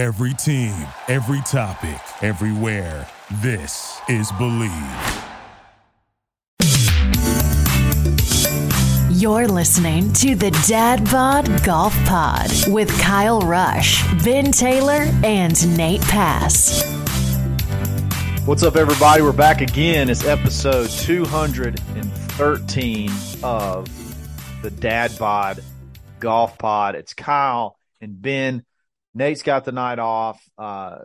Every team, every topic, everywhere. This is Bleav. You're listening to the Dad Bod Golf Pod with Kyle Rush, Ben Taylor, and Nate Pass. What's up, everybody? We're back again. It's episode 213 of the Dad Bod Golf Pod. It's Kyle and Ben. Nate's got the night off. Uh,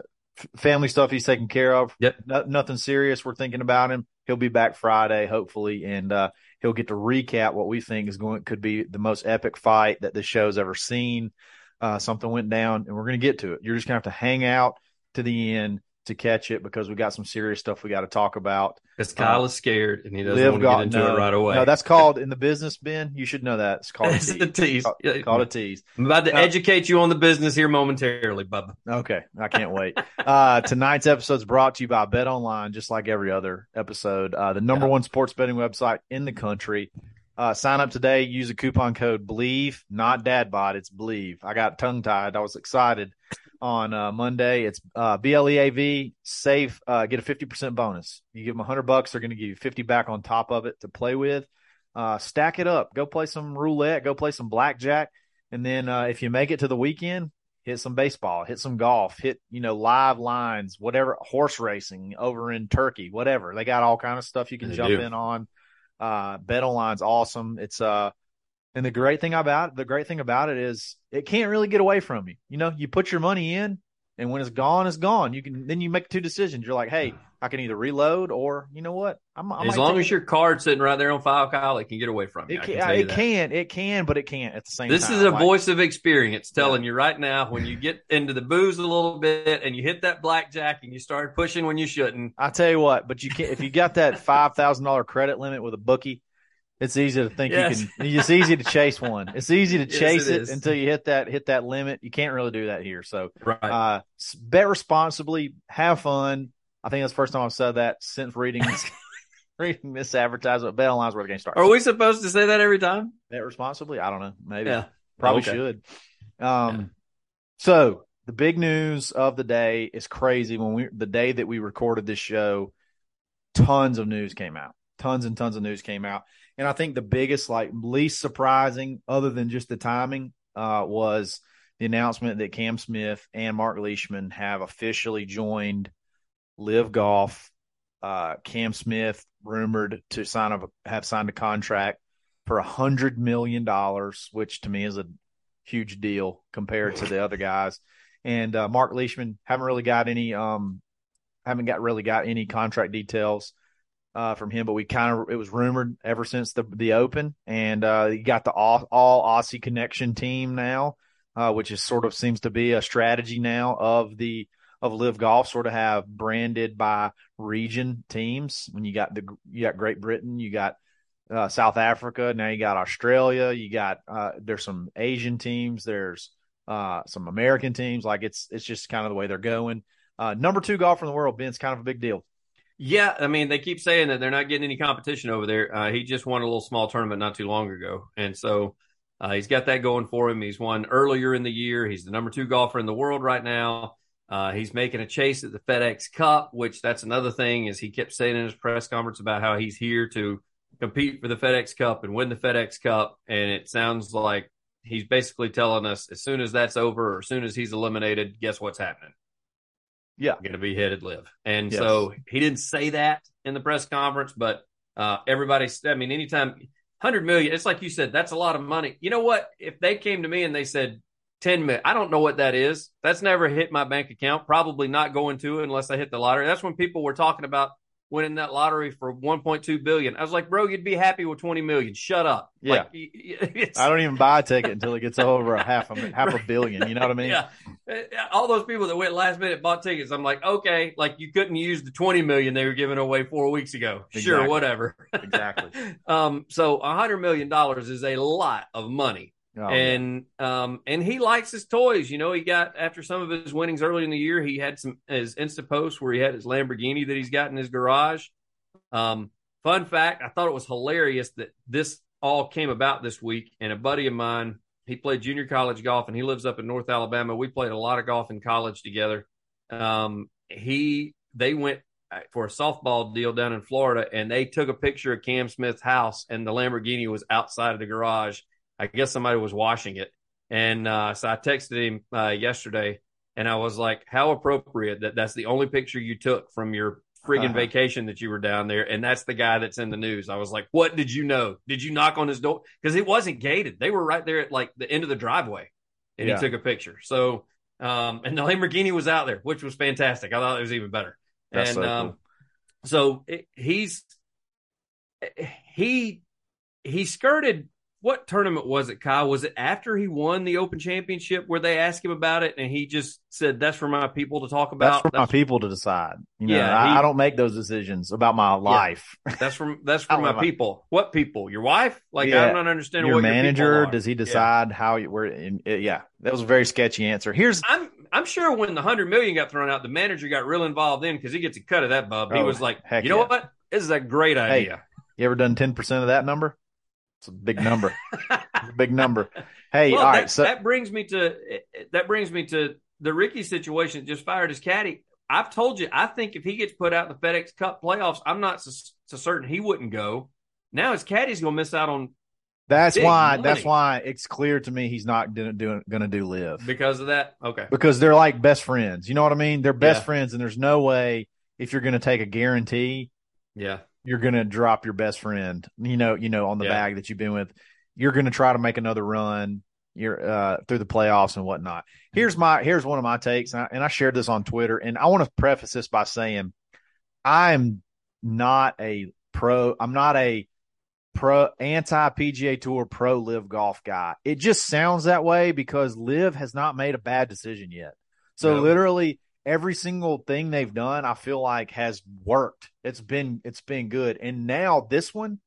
family stuff he's taking care of. Yep. No, nothing serious. We're thinking about him. He'll be back Friday, hopefully, and uh, he'll get to recap what we think is going could be the most epic fight that this show's ever seen. Uh, something went down, and we're going to get to it. You're just going to have to hang out to the end to catch it because we got some serious stuff we got to talk about. Because Kyle is scared and he doesn't want to golf- get into no, it right away. No, that's called in the business, Ben. You should know that. It's called a It's tease. a tease. Called, Yeah. called a tease. I'm about to Uh, educate you on the business here momentarily, Bubba. Okay, I can't wait. Uh, tonight's episode is brought to you by Bet Online, just like every other episode. Uh, the number Yeah. one sports betting website in the country. Uh, sign up today. Use the coupon code Bleav, not DadBod. It's Bleav. I got tongue tied. I was excited on uh, Monday. It's uh, B L E A V. Safe. Uh, get a fifty percent bonus. You give them hundred bucks, they're going to give you fifty back on top of it to play with. Uh, stack it up. Go play some roulette. Go play some blackjack. And then uh, if you make it to the weekend, hit some baseball, hit some golf, hit you know live lines, whatever, horse racing over in Turkey, whatever. They got all kind of stuff you can They jump do. in on. Uh, Bet Online's awesome. It's uh, and the great thing about the great thing about it is it can't really get away from you. You know, you put your money in, and when it's gone, it's gone. You can then you make two decisions. You're like, hey, I can either reload or you know what, I'm, I as long as it. your card's sitting right there on file, Kyle, it can get away from you. It I can, can it can, it can, but it can't at the same This time. This is a Like- voice of experience telling you right now when you get into the booze a little bit and you hit that blackjack and you start pushing when you shouldn't. I tell you what, but you can't if you got that five thousand dollar credit limit with a bookie. It's easy to think Yes. you can. It's easy to chase one. It's easy to Yes, chase it it, is. until you hit that hit that limit. You can't really do that here. So Right. uh, bet responsibly, have fun. I think that's the first time I've said that since reading this reading this advertisement. Bet online's where the game starts. Are we supposed to say that every time? bet responsibly? I don't know. Maybe. Yeah. Probably Okay. should. Um, so the big news of the day is crazy. When we the day that we recorded this show, tons of news came out. Tons and tons of news came out, and I think the biggest, like least surprising, other than just the timing, uh, was the announcement that Cam Smith and Mark Leishman have officially joined LIV Golf. Uh, Cam Smith rumored to sign a have signed a contract for a hundred million dollars, which to me is a huge deal compared to the other guys. And uh, Mark Leishman haven't really got any um haven't got really got any contract details uh, from him, but we kind of it was rumored ever since the the Open, and uh, you got the all, all Aussie connection team now, uh, which is sort of seems to be a strategy now of the of LIV Golf, sort of have branded by region teams. When you got the you got Great Britain, you got uh, South Africa. Now you got Australia. You got uh, there's some Asian teams. There's uh, some American teams. Like it's it's just kind of the way they're going. Uh, number two golfer in the world, Ben's kind of a big deal. Yeah, I mean, they keep saying that they're not getting any competition over there. Uh, he just won a little small tournament not too long ago, and so uh, he's got that going for him. He's won earlier in the year. He's the number two golfer in the world right now. Uh, he's making a chase at the FedEx Cup, which that's another thing. Is he kept saying in his press conference about how he's here to compete for the FedEx Cup and win the FedEx Cup, and it sounds like he's basically telling us as soon as that's over or as soon as he's eliminated, guess what's happening? Yeah. going to be headed LIV. And Yes. so he didn't say that in the press conference, but uh, everybody's, I mean, anytime 100 million, it's like you said, that's a lot of money. You know what? If they came to me and they said 10 million, I don't know what that is. That's never hit my bank account. Probably not going to unless I hit the lottery. That's when people were talking about winning that lottery for 1.2 billion. I was like, bro, you'd be happy with 20 million. Shut up. Yeah. Like, y- y- it's, I don't even buy a ticket until it gets over a half a half a billion. You know what I mean? yeah. Uh, All those people that went last minute bought tickets. I'm like, okay, like you couldn't use the 20 million they were giving away four weeks ago. Sure, whatever. Exactly. um, so a hundred million dollars is a lot of money. Oh, and um and he likes his toys. You know, he got after some of his winnings early in the year, he had some his Insta post where he had his Lamborghini that he's got in his garage. Um, fun fact, I thought it was hilarious that this all came about this week, and a buddy of mine he played junior college golf, and he lives up in North Alabama. We played a lot of golf in college together. Um, he they went for a softball deal down in Florida, and they took a picture of Cam Smith's house, and the Lamborghini was outside of the garage. I guess somebody was washing it, and uh, so I texted him uh, yesterday, and I was like, "How appropriate that that's the only picture you took from your friggin' uh-huh. vacation that you were down there, and that's the guy that's in the news." I was like, "What did you know? Did you knock on his door? Because it wasn't gated; they were right there at like the end of the driveway, and yeah. he took a picture. So, um, and the Lamborghini was out there, which was fantastic. I thought it was even better. That's and so, um, so it, he's he he skirted what tournament was it, Kyle? Was it after he won the Open Championship where they asked him about it and he just said, "That's for my people to talk about. That's for that's my people to decide." You know, yeah, he, I, don't make those decisions about my life. Yeah, that's from that's for my people. What people? Your wife? Like yeah, I don't understand. Your manager? Your does he decide yeah. how you? Where? In, uh, yeah, that was a very sketchy answer. Here's I'm I'm sure when the hundred million got thrown out, the manager got real involved in because he gets a cut of that bub. He oh, was like, "You know what? This is a great idea." Hey, you ever done ten percent of that number? It's a big number. a big number. Hey, well, all that, right. So that brings me to that brings me to the Ricky situation. Just fired his caddy. I've told you. I think if he gets put out in the FedEx Cup playoffs, I'm not so, so certain he wouldn't go. Now his caddy's gonna miss out on. That's why. Money. That's why it's clear to me he's not gonna do gonna do LIV because of that. Okay. Because they're like best friends. You know what I mean? They're best yeah. friends, and there's no way if you're gonna take a guarantee. Yeah you're going to drop your best friend, you know, you know, on the yeah. bag that you've been with. You're going to try to make another run. You're uh, through the playoffs and whatnot. Here's my here's one of my takes, and I, and I shared this on Twitter. And I want to preface this by saying, I'm not a pro. I'm not a pro anti PGA Tour pro LIV Golf guy. It just sounds that way because LIV has not made a bad decision yet. So no. literally, every single thing they've done, I feel like has worked. It's been it's been good. And now this one,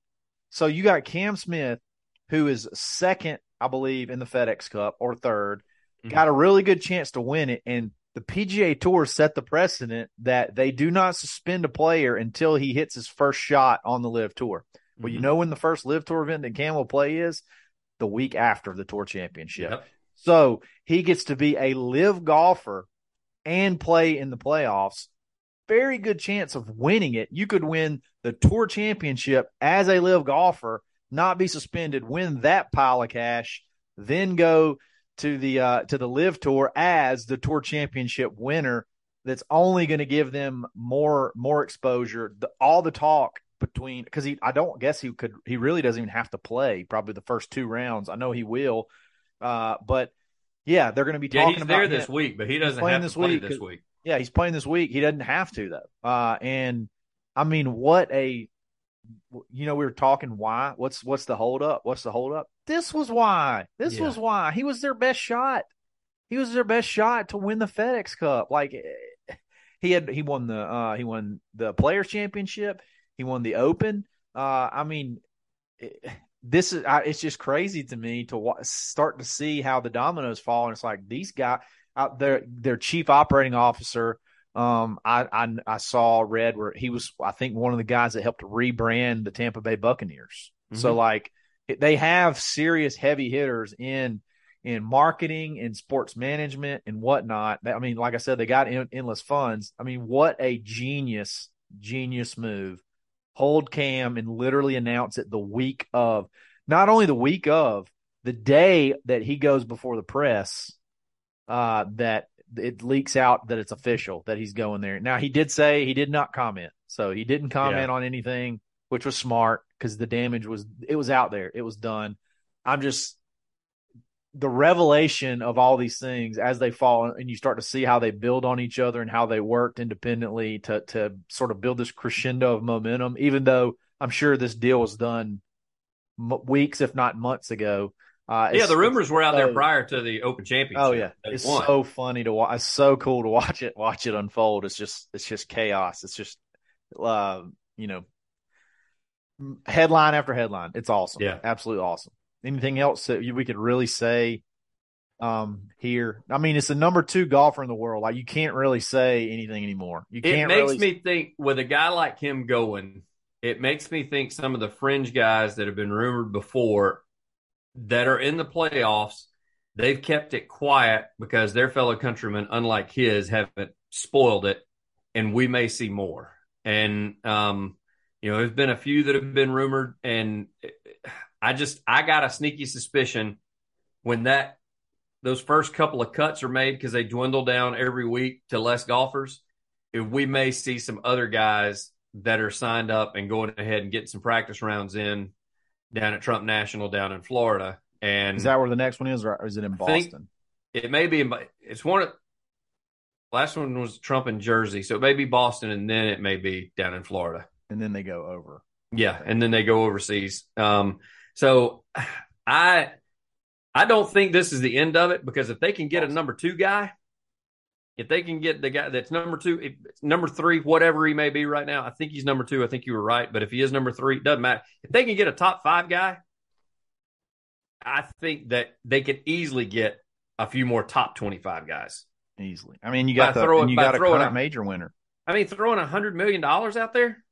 so you got Cam Smith, who is second, I believe, in the FedEx Cup or 3rd mm-hmm. got a really good chance to win it. And the PGA Tour set the precedent that they do not suspend a player until he hits his first shot on the LIV Tour. Mm-hmm. Well, you know when the first LIV Tour event that Cam will play is the week after the Tour Championship. Yep. So he gets to be a LIV golfer and play in the playoffs, very good chance of winning it. You could win the tour championship as a LIV golfer, not be suspended, win that pile of cash, then go to the uh, to the LIV tour as the tour championship winner. That's only going to give them more more exposure. The, all the talk between because he I don't guess he could he really doesn't even have to play probably the first two rounds. I know he will, uh, but yeah, they're going to be talking yeah, he's about there this him. week, but he doesn't have this to play this week. Yeah, he's playing this week. He doesn't have to though. Uh, and I mean, what a you know, we were talking why. What's what's the hold up? What's the hold up? This was why. This yeah. was why. He was their best shot. He was their best shot to win the FedEx Cup. Like he had he won the uh he won the players championship, he won the open. Uh I mean this is I, it's just crazy to me to w- start to see how the dominoes fall and it's like these guys out there their chief operating officer um I, I i saw read where he was i think one of the guys that helped rebrand the tampa bay buccaneers. Mm-hmm. so like they have serious heavy hitters in in marketing and sports management and whatnot. I mean like i said they got endless funds. I mean what a genius genius move hold Cam and literally announce it the week of, not only the week of, the day that he goes before the press, uh, that it leaks out that it's official that he's going there. Now he did say he did not comment, so he didn't comment yeah. on anything, which was smart because the damage was it was out there, it was done. I'm just the revelation of all these things as they fall and you start to see how they build on each other and how they worked independently to to sort of build this crescendo of momentum even though i'm sure this deal was done m- weeks if not months ago uh, yeah the rumors were out there prior to the open championship. Oh yeah. It's won. so funny to watch it's so cool to watch it watch it unfold. It's just it's just chaos. It's just uh, you know headline after headline. It's awesome. Yeah. Absolutely awesome anything else that we could really say um here? I mean, it's the number two golfer in the world. Like you can't really say anything anymore. You can't. It makes really... me think with a guy like him going. It makes me think some of the fringe guys that have been rumored before that are in the playoffs they've kept it quiet because their fellow countrymen, unlike his, haven't spoiled it, and we may see more. And um, you know, there's been a few that have been rumored, and I just I got a sneaky suspicion when that those first couple of cuts are made because they dwindle down every week to less golfers. If we may see some other guys that are signed up and going ahead and getting some practice rounds in down at Trump National down in Florida. And Is that where the next one is, or is it in Boston? it may be in, it's one of last one was Trump in Jersey, so it may be Boston, and then it may be down in Florida. And then they go over. Yeah, and then they go overseas. Um, so I I don't think this is the end of it because if they can get a number two guy, if they can get the guy that's number two, if, number three, whatever he may be right now, I think he's number two. I think you were right, but if he is number three, it doesn't matter. If they can get a top five guy, I think that they could easily get a few more top twenty-five guys easily. I mean, you got By the throwing- you by got a throwing a- major winner. I mean, throwing a hundred million dollars out there,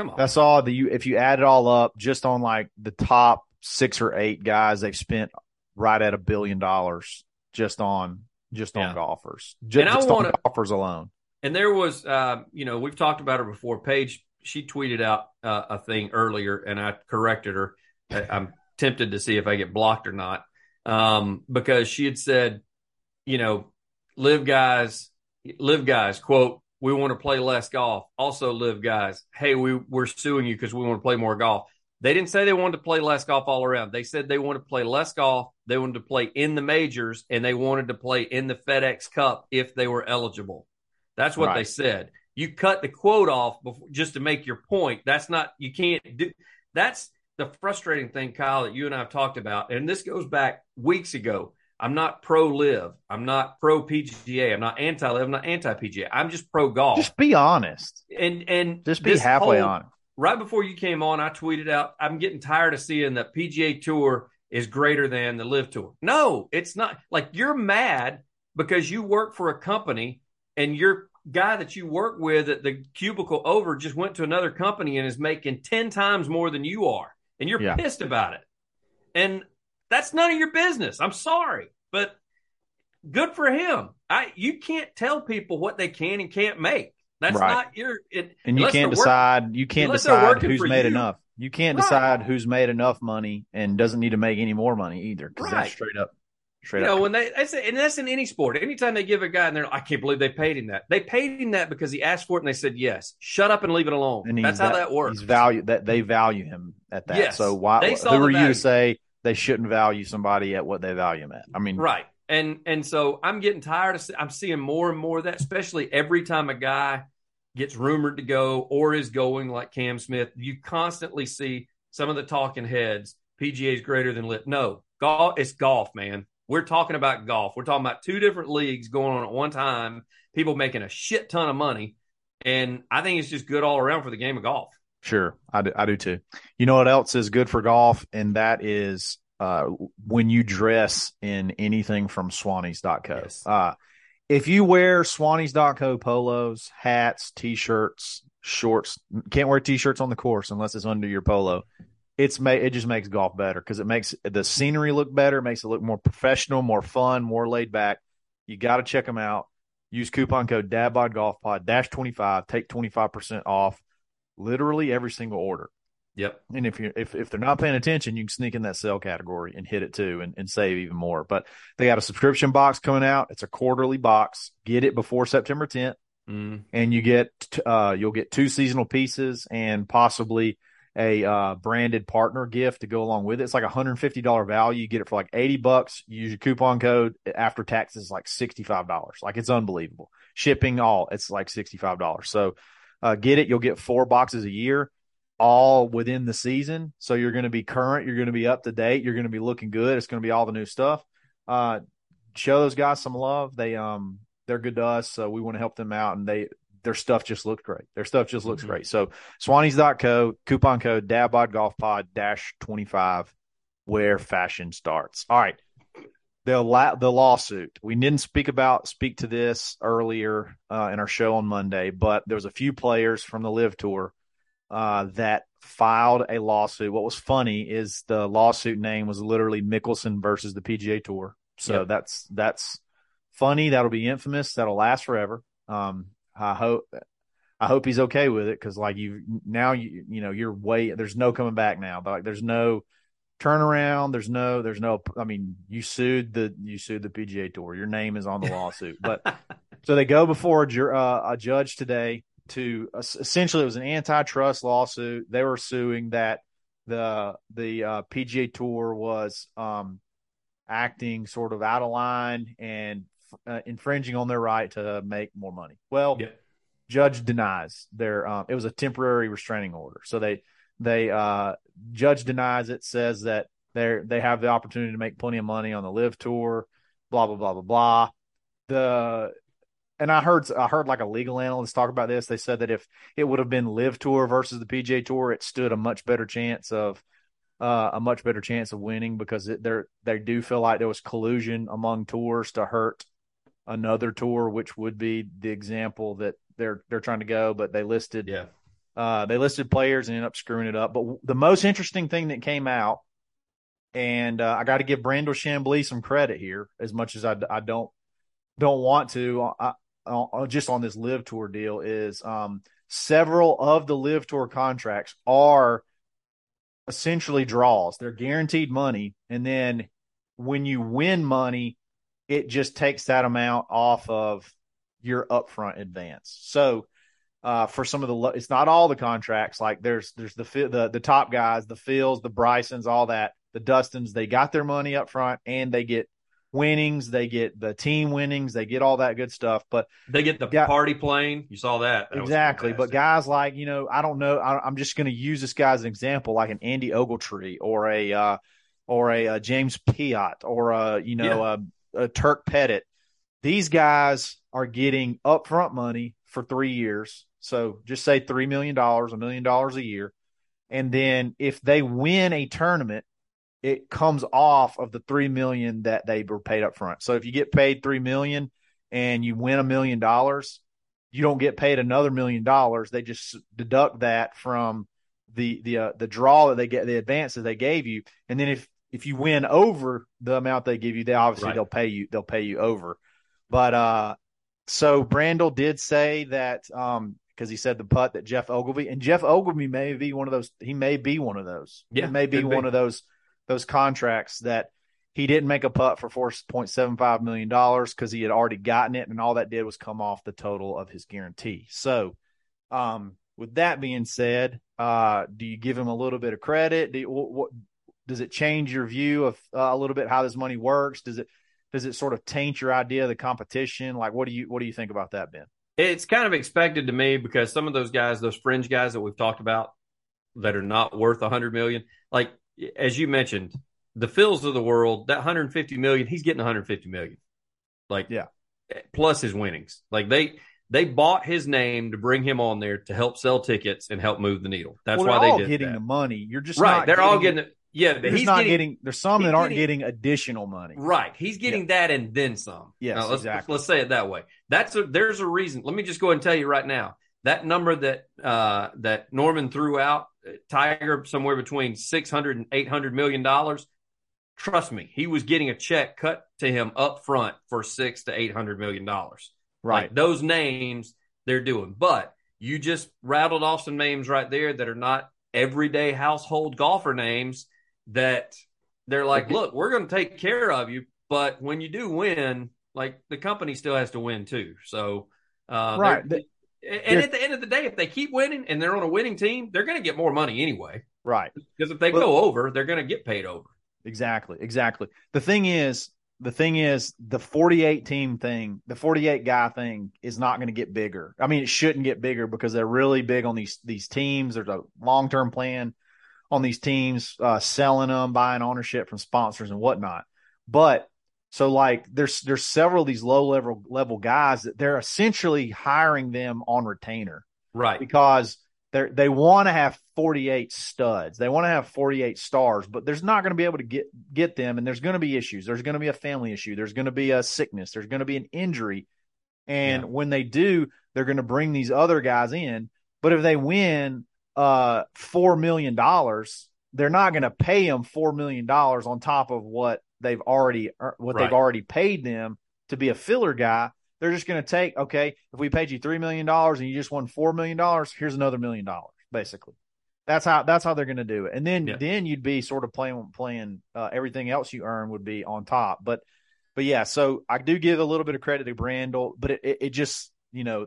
come on. That's all the you if you add it all up, just on like the top six or eight guys, they've spent right at a billion dollars just on just on Yeah. golfers, just, And I just wanna- on golfers alone. And there was, uh, you know, we've talked about her before. Paige, she tweeted out uh, a thing earlier, and I corrected her. I- I'm tempted to see if I get blocked or not, um, because she had said, you know, LIV guys, LIV guys, quote, we want to play less golf. Also, LIV guys, hey, we we're suing you because we want to play more golf. They didn't say they wanted to play less golf all around. They said they wanted to play less golf. They wanted to play in the majors, and they wanted to play in the FedEx Cup if they were eligible. That's what Right. they said. You cut the quote off before, just to make your point. That's not you can't do. That's the frustrating thing, Kyle, that you and I have talked about, and this goes back weeks ago. I'm not pro LIV. I'm not pro PGA. I'm not anti LIV. I'm not anti PGA. I'm just pro golf. Just be honest. and and Just be halfway honest. right before you came on, I tweeted out, I'm getting tired of seeing that PGA Tour is greater than the LIV Tour. No, it's not. Like you're mad because you work for a company and your guy that you work with at the cubicle over just went to another company and is making 10 times more than you are. And you're Yeah. pissed about it. And that's none of your business. I'm sorry, but good for him. I you can't tell people what they can and can't make. That's Right. not your it, And you can't decide. You can't decide who's made you. enough. You can't Right. decide who's made enough money and doesn't need to make any more money either. Because Right. that's straight up, straight you know, when they that's and that's in any sport. Anytime they give a guy and they're, I can't believe they paid him that. They paid him that because he asked for it and they said yes. Shut up and leave it alone. and that's how va- that works. He's value that they value him at that. Yes. so why? Who are you to say they shouldn't value somebody at what they value him at? I mean, right. And and so I'm getting tired of. I'm seeing more and more of that, especially every time a guy gets rumored to go or is going, like Cam Smith. You constantly see some of the talking heads. PGA is greater than lit. No, golf. It's golf, man. We're talking about golf. We're talking about two different leagues going on at one time. People making a shit ton of money, and I think it's just good all around for the game of golf. Sure, I do, I do too. You know what else is good for golf, and that is uh, when you dress in anything from Swannies.co. Yes. Uh, if you wear Swannies.co polos, hats, t-shirts, shorts, can't wear t-shirts on the course unless it's under your polo. It's ma- it just makes golf better because it makes the scenery look better, makes it look more professional, more fun, more laid back. You got to check them out. Use coupon code DadBodGolfPod dash twenty five. Take twenty five percent off literally every single order. Yep. And if you if if they're not paying attention, you can sneak in that sell category and hit it too and, and save even more. But they got a subscription box coming out. It's a quarterly box. Get it before September 10th Mm. and you get uh you'll get two seasonal pieces and possibly a uh branded partner gift to go along with it. It's like a $150 value. You get it for like 80 bucks. You use your coupon code after taxes like $65. Like it's unbelievable. Shipping all, it's like $65. So uh get it. You'll get four boxes a year all within the season. So you're going to be current, you're going to be up to date, you're going to be looking good. It's going to be all the new stuff. Uh show those guys some love. They um they're good to us, so we want to help them out and they their stuff just looks great. Their stuff just looks Mhm. great. So Swannies.co, coupon code DadBodGolfPod dash twenty five, where fashion starts. All right. The la- the lawsuit. We didn't speak about speak to this earlier uh, in our show on Monday, but there was a few players from the LIV Tour uh, that filed a lawsuit. What was funny is the lawsuit name was literally Mickelson versus the PGA Tour. So Yep. that's that's funny. That'll be infamous. That'll last forever. Um, I hope I hope he's okay with it because like you now you you know you're way there's no coming back now. But Like there's no turnaround. There's no there's no. I mean you sued the you sued the PGA Tour. Your name is on the lawsuit. But so they go before a, ju- uh, a judge today to essentially it was an antitrust lawsuit. They were suing that the the uh, PGA Tour was um, acting sort of out of line and uh, infringing on their right to make more money. Well, Yeah. judge denies their. Um, it was a temporary restraining order, so they they uh, judge denies it. Says that they they have the opportunity to make plenty of money on the LIV tour. Blah blah blah blah blah. The and I heard I heard like a legal analyst talk about this. They said that if it would have been LIV Tour versus the PGA Tour, it stood a much better chance of uh, a much better chance of winning because it, they're they do feel like there was collusion among tours to hurt another tour, which would be the example that they're they're trying to go. But they listed Yeah. Uh, they listed players and ended up screwing it up. But w- the most interesting thing that came out, and uh, I got to give Brandel Chamblee some credit here, as much as I, I don't don't want to, I, I, just on this LIV tour deal, is um, several of the LIV tour contracts are essentially draws. They're guaranteed money, and then when you win money, it just takes that amount off of your upfront advance. So uh, for some of the, lo- it's not all the contracts. Like there's there's the the the top guys, the Phils, the Brysons, all that, the Dustins. They got their money up front, and they get winnings. They get the team winnings. They get all that good stuff. But They get the Yeah. party plane. You saw that. That exactly. But guys like you know, I don't know. I, I'm just going to use this guy as an example, like an Andy Ogletree or a uh, or a, uh James Piot or a you know a, a Turk Pettit. These guys are getting upfront money for three years. So just say three million dollars, a million dollars a year, and then if they win a tournament, it comes off of the three million that they were paid up front. So if you get paid three million and you win a million dollars, you don't get paid another million dollars. They just deduct that from the the uh, the draw that they get, the advance that they gave you, and then if if you win over the amount they give you, they obviously Right. they'll pay you they'll pay you over. But uh, so Brandel did say that um because he said the putt that Jeff Ogilvy and Jeff Ogilvy may be one of those. He may be one of those. Yeah, it may be be. one of those those contracts that he didn't make a putt for four point seven five million dollars because he had already gotten it, and all that did was come off the total of his guarantee. So, um, with that being said, uh, do you give him a little bit of credit? Do you, what, what does it change your view of uh, a little bit how this money works? Does it does it sort of taint your idea of the competition? Like, what do you what do you think about that, Ben? It's kind of expected to me because some of those guys, those fringe guys that we've talked about that are not worth a hundred million, like as you mentioned, the Phils of the world, that 150 million, he's getting 150 million. Like Yeah. plus his winnings. Like they they bought his name to bring him on there to help sell tickets and help move the needle. That's well, why they're they all did getting that. the money. You're just right. They're all getting- getting it. Yeah, but he's not getting, getting, There's some that aren't getting- getting additional money. Right. He's getting that and then some. Yes, Now, let's, exactly. Let's say it that way. That's a, there's a reason. Let me just go ahead and tell you right now. That number that uh, that Norman threw out, uh, Tiger, somewhere between 600 and 800 million dollars. Trust me, he was getting a check cut to him up front for six to 800 million dollars. Right. Like those names they're doing. But you just rattled off some names right there that are not everyday household golfer names that they're like, look, we're going to take care of you. But when you do win, like the company still has to win too. So, uh, Right. they're- and at the end of the day, if they keep winning and they're on a winning team, they're going to get more money anyway. right. Because if they Well- go over, they're going to get paid over. Exactly. Exactly. The thing is, the thing is, the 48 team thing, the 48 guy thing is not going to get bigger. I mean, it shouldn't get bigger because they're really big on these these teams. There's a long term plan on these teams, uh, selling them, buying ownership from sponsors and whatnot. But so like there's there's several of these low level level guys that they're essentially hiring them on retainer Right. because they they want to have 48 studs. They want to have 48 stars, but there's not going to be able to get get them and there's going to be issues. There's going to be a family issue. There's going to be a sickness. There's going to be an injury. And Yeah. when they do, they're going to bring these other guys in, but if they win uh 4 million dollars, they're not going to pay them 4 million dollars on top of what they've already what Right. they've already paid them to be a filler guy. They're just going to take okay, if we paid you three million dollars and you just won four million dollars, here's another million dollars, basically. That's how that's how they're going to do it, and then Yeah. then you'd be sort of playing playing uh, everything else you earn would be on top. But but yeah, so I do give a little bit of credit to Brandel, but it, it, it just you know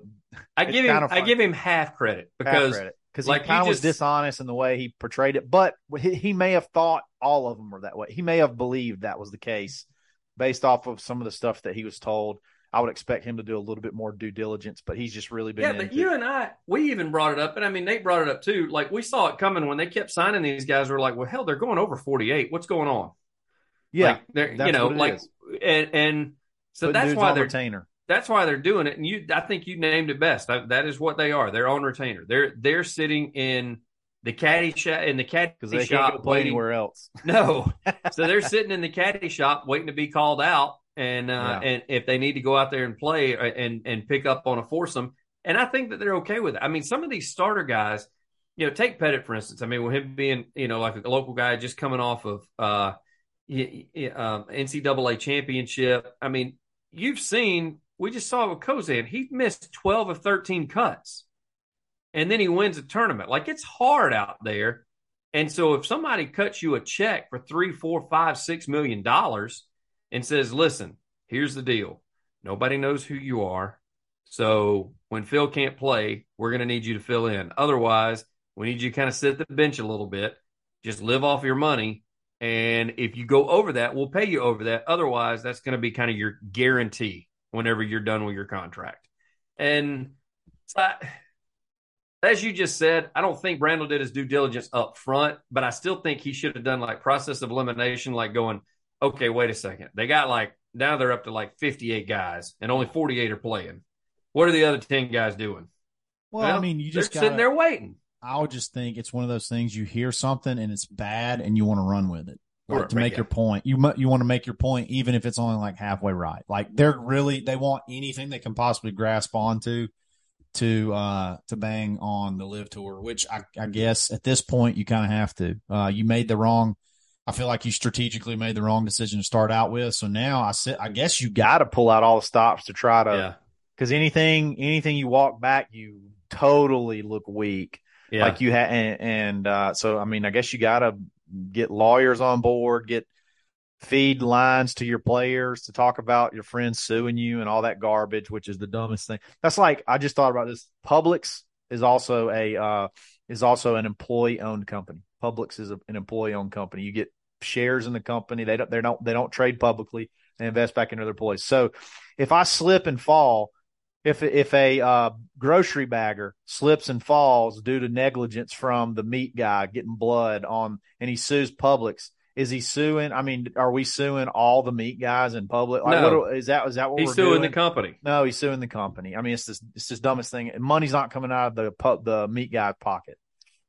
I give him I give him half credit because because like, he kind of was dishonest in the way he portrayed it, but he, he may have thought all of them were that way. He may have believed that was the case based off of some of the stuff that he was told. I would expect him to do a little bit more due diligence, but he's just really been. yeah, but you and I, we even brought it up, and I mean Nate brought it up too. Like we saw it coming when they kept signing these guys. We're like, well, hell, they're going over forty eight. What's going on? yeah, like, they're you know, it like, is. and and so Putting that's why they're retainer. That's why they're doing it. And you, I think you named it best. That, that is what they are. They're on retainer. They're they're sitting in the caddy shop in the caddy because they shop can't go play waiting- anywhere else. No. so they're sitting in the caddy shop waiting to be called out, and uh, Yeah. and if they need to go out there and play uh, and and pick up on a foursome, and I think that they're okay with it. I mean, some of these starter guys, you know, take Pettit for instance. I mean, with him being you know like a local guy just coming off of uh, um, NCAA championship. I mean, you've seen. We just saw with Kozan, he missed twelve of thirteen cuts, and then he wins a tournament. Like it's hard out there. And so if somebody cuts you a check for three, four, five, six million dollars and says, listen, here's the deal. Nobody knows who you are. So when Phil can't play, we're going to need you to fill in. Otherwise, we need you to kind of sit at the bench a little bit, just live off your money. And if you go over that, we'll pay you over that. Otherwise, that's going to be kind of your guarantee whenever you're done with your contract. And so as you just said, I don't think Brandel did his due diligence up front, but I still think he should have done like process of elimination, like going, okay, wait a second. They got like now they're up to like 58 guys and only 48 are playing. What are the other 10 guys doing? Well, I mean, you just sitting there waiting. I would just think it's one of those things you hear something and it's bad and you want to run with it. Like Right, to make yeah. your point. You mu- you want to make your point even if it's only like halfway right. Like they're really they want anything they can possibly grasp onto to uh to bang on the LIV tour, which I, I guess at this point you kind of have to. Uh you made the wrong I feel like you strategically made the wrong decision to start out with. So now I said I guess you got Got to pull out all the stops to try to Yeah. because anything anything you walk back, you totally look weak. Yeah. like you had and, and uh so i mean i guess you gotta get lawyers on board get feed lines to your players to talk about your friends suing you and all that garbage which is the dumbest thing. That's like i just thought about this. Publix is also a uh is also an employee owned company. Publix is a, an employee owned company. You get shares in the company. They don't they don't they don't trade publicly. They invest back into their employees. So if i slip and fall if if a uh, grocery bagger slips and falls due to negligence from the meat guy getting blood on, and he sues Publix, is he suing? I mean, are we suing all the meat guys in public? Like, No. what, is that is that what He's suing doing? the company. no, he's suing the company. I mean, it's this it's this dumbest thing. Money's not coming out of the pub, the meat guy's pocket.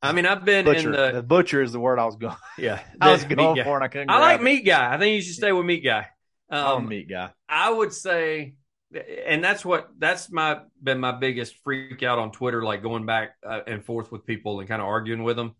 I mean, I've been Butcher, in the, the butcher is the word I was going. yeah. I was going for, and I couldn't. I like it. meat guy. I think you should stay with meat guy. I'm a Um, meat guy. I would say, and that's what that's my been my biggest freak out on Twitter, like going back uh, and forth with people and kind of arguing with them.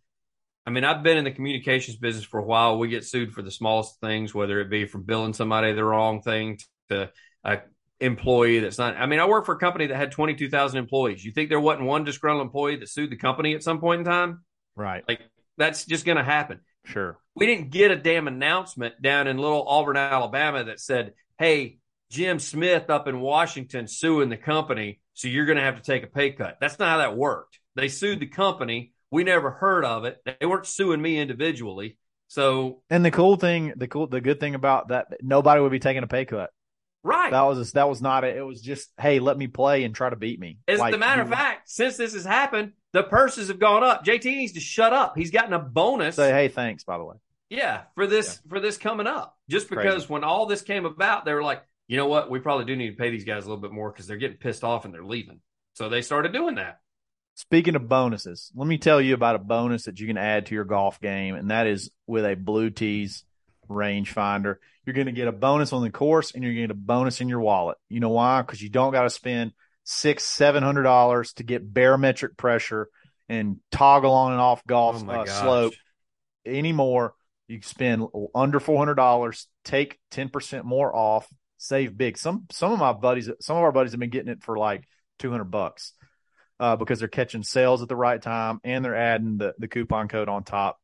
I mean, I've been in the communications business for a while. We get sued for the smallest things, whether it be from billing somebody the wrong thing to a employee that's not. I mean, I work for a company that had twenty two thousand employees. You think there wasn't one disgruntled employee that sued the company at some point in time? Right. Like that's just going to happen Sure. we didn't get a damn announcement down in little Auburn, Alabama that said, Hey, Jim Smith up in Washington suing the company, so you're going to have to take a pay cut. That's not how that worked. They sued the company. We never heard of it. They weren't suing me individually. So, And the cool thing, the cool, the good thing about that, nobody would be taking a pay cut. right. That was that was not it. It was just, hey, let me play and try to beat me. As Like, a matter of fact, since this has happened, the purses have gone up. JT needs to shut up. He's gotten a bonus. say, hey, thanks. By the way, Yeah, for this for this coming up. Just Crazy. because when all this came about, they were like, you know what, we probably do need to pay these guys a little bit more because they're getting pissed off and they're leaving. So they started doing that. speaking of bonuses, let me tell you about a bonus that you can add to your golf game, and that is with a Blue Tees rangefinder. You're going to get a bonus on the course, and you're going to get a bonus in your wallet. You know why? Because you don't got to spend six, seven hundred dollars to get barometric pressure and toggle on and off golf Oh uh, slope anymore. You spend under four hundred dollars, take ten percent more off, save big. Some some of my buddies, some of our buddies have been getting it for like two hundred bucks uh, because they're catching sales at the right time and they're adding the, the coupon code on top.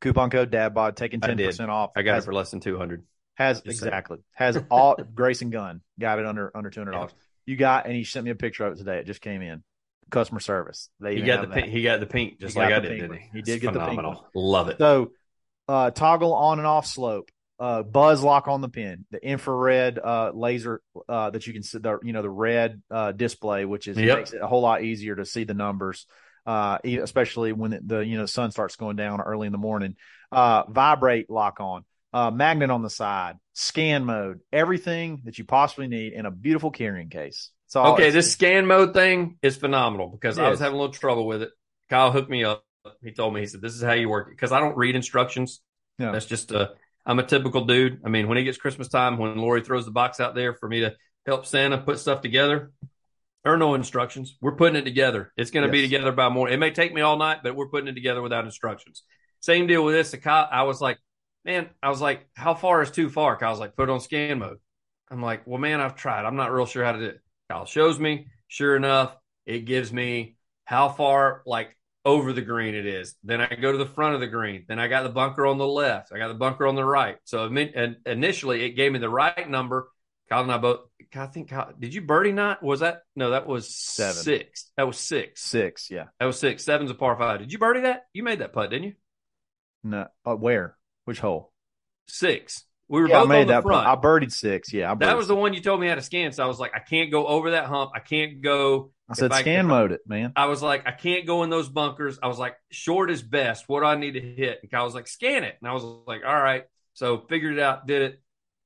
Coupon code DadBod taking ten percent off. I got has, it for less than two hundred. has Just saying. exactly has all Grayson Gun got it under under two hundred dollars. You got and he sent me a picture of it today. It just came in. Customer service. They you got the paint He got the pink, he did got the pink just He like got I the did, pink didn't one. he? He did It's get the pink phenomenal. Love it. So, uh, toggle on and off slope, buzz lock on the pin, the infrared uh, laser uh, that you can see, the you know the red uh, display, which is Yep. makes it a whole lot easier to see the numbers, uh, especially when it, the you know sun starts going down early in the morning. Uh, vibrate lock on, uh, magnet on the side, scan mode, everything that you possibly need in a beautiful carrying case. So Okay, this scan mode thing is phenomenal because I was having a little trouble with it. Kyle hooked me up. He told me, he said, This is how you work it. Because I don't read instructions. Yeah. That's just a, I'm a typical dude. I mean, when it gets Christmas time, when Lori throws the box out there for me to help Santa put stuff together, there are no instructions. We're putting it together. It's going to be together by morning. It may take me all night, but we're putting it together without instructions. Same deal with this. The Kyle, I was like, man, I was like, how far is too far? Kyle's like, put it on scan mode. I'm like, well, man, I've tried. I'm not real sure how to do it. Kyle shows me. Sure enough, it gives me how far like over the green it is. Then I go to the front of the green. Then I got the bunker on the left. I got the bunker on the right. So initially it gave me the right number. Kyle and I both. I think. Kyle, did you birdie not? Was that no? That was Seven. six. That was six. six, yeah, That was six. Seven's a par five. Did you birdie that? You made that putt, didn't you? no, uh, where, which hole? Six. We were Yeah, I both made on the that. front. I birdied six. Yeah, I that was the one you told me how to scan. So I was like, I can't go over that hump. I can't go. I said I- scan if I- mode it, man. I was like, I can't go in those bunkers. I was like, short is best. What do I need to hit? And Kyle was like, scan it. And I was like, all right. So figured it out, did it.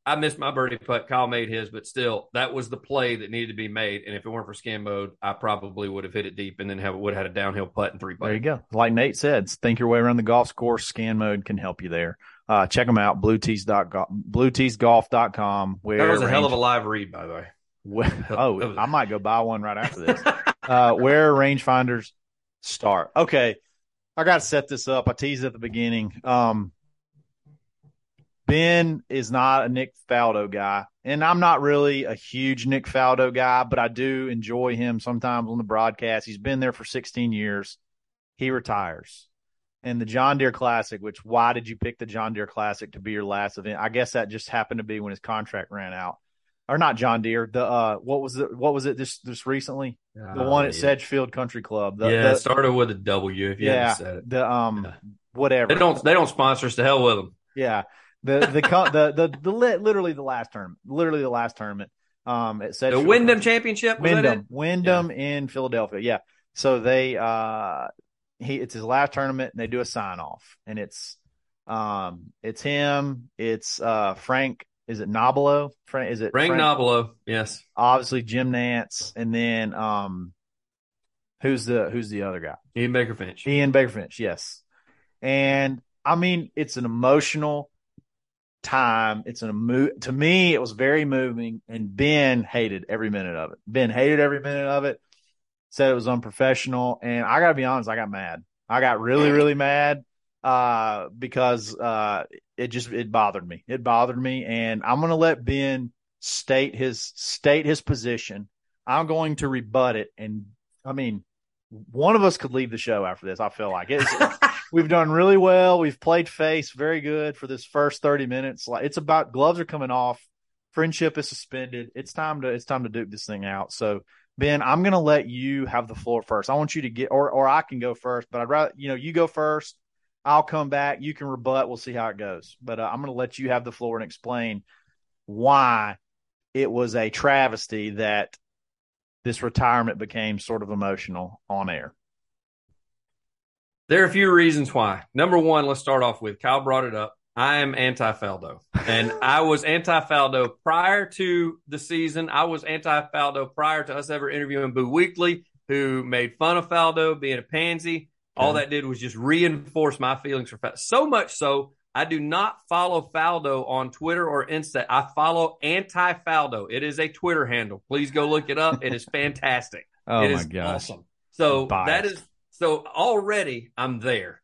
I missed my birdie putt. Kyle made his, but still, that was the play that needed to be made. And if it weren't for scan mode, I probably would have hit it deep and then have would have had a downhill putt and three There you go. Like Nate said, think your way around the golf course. Scan mode can help you there. Uh, check them out, bluetees.com, blueteesgolf.com. Where That was a hell of a live read, by the way. where- oh, was- I might go buy one right after this. uh, where rangefinders start. Okay. I got to set this up. I teased at the beginning. Um, Ben is not a Nick Faldo guy, and I'm not really a huge Nick Faldo guy, but I do enjoy him sometimes on the broadcast. He's been there for 16 years. He retires. And the John Deere Classic, which why did you pick the John Deere Classic to be your last event? I guess that just happened to be when his contract ran out. Or not John Deere. The uh what was it what was it this this recently? The one at Sedgefield Country Club. The, yeah, the- it started with a W. If you yeah, said it, the um Yeah. whatever. they don't they don't sponsor us. To hell with them. Yeah. The the co- the the the literally the last tournament, literally the last tournament. Um, it said The Wyndham Championship. Wyndham? Wyndham in Philadelphia. Yeah. So they uh he it's his last tournament and they do a sign off and it's um it's him, it's uh Frank is it Nobilo? Frank is it Frank Nobilo. Yes. obviously Jim Nantz and then um who's the who's the other guy? Ian Baker Finch. Ian Baker Finch, yes. And I mean, it's an emotional time. It's an emo- to me, it was very moving, and Ben hated every minute of it. Ben hated every minute of it. Said it was unprofessional, and I gotta be honest, I got mad. I got really, really mad uh, because uh, it just it bothered me. It bothered me, and I'm gonna let Ben state his state his position. I'm going to rebut it, and I mean, one of us could leave the show after this. I feel like it's, we've done really well. We've played face very good for this first 30 minutes. Like it's about gloves are coming off. Friendship is suspended. It's time to it's time to duke this thing out. So Ben, I'm gonna let you have the floor first. I want you to get or or I can go first, but I'd rather you know you go first. I'll come back. You can rebut. We'll see how it goes. But uh, I'm gonna let you have the floor and explain why it was a travesty that this retirement became sort of emotional on air. There are a few reasons why. Number one, let's start off with Kyle brought it up. I am anti Faldo. And I was anti Faldo prior to the season. I was anti Faldo prior to us ever interviewing Boo Weekley, who made fun of Faldo being a pansy. All that did was just reinforce my feelings for Faldo. So much so, I do not follow Faldo on Twitter or Insta. I follow anti Faldo. It is a Twitter handle. Please go look it up. It is fantastic. Oh It my is gosh. awesome. So that is so already I'm there.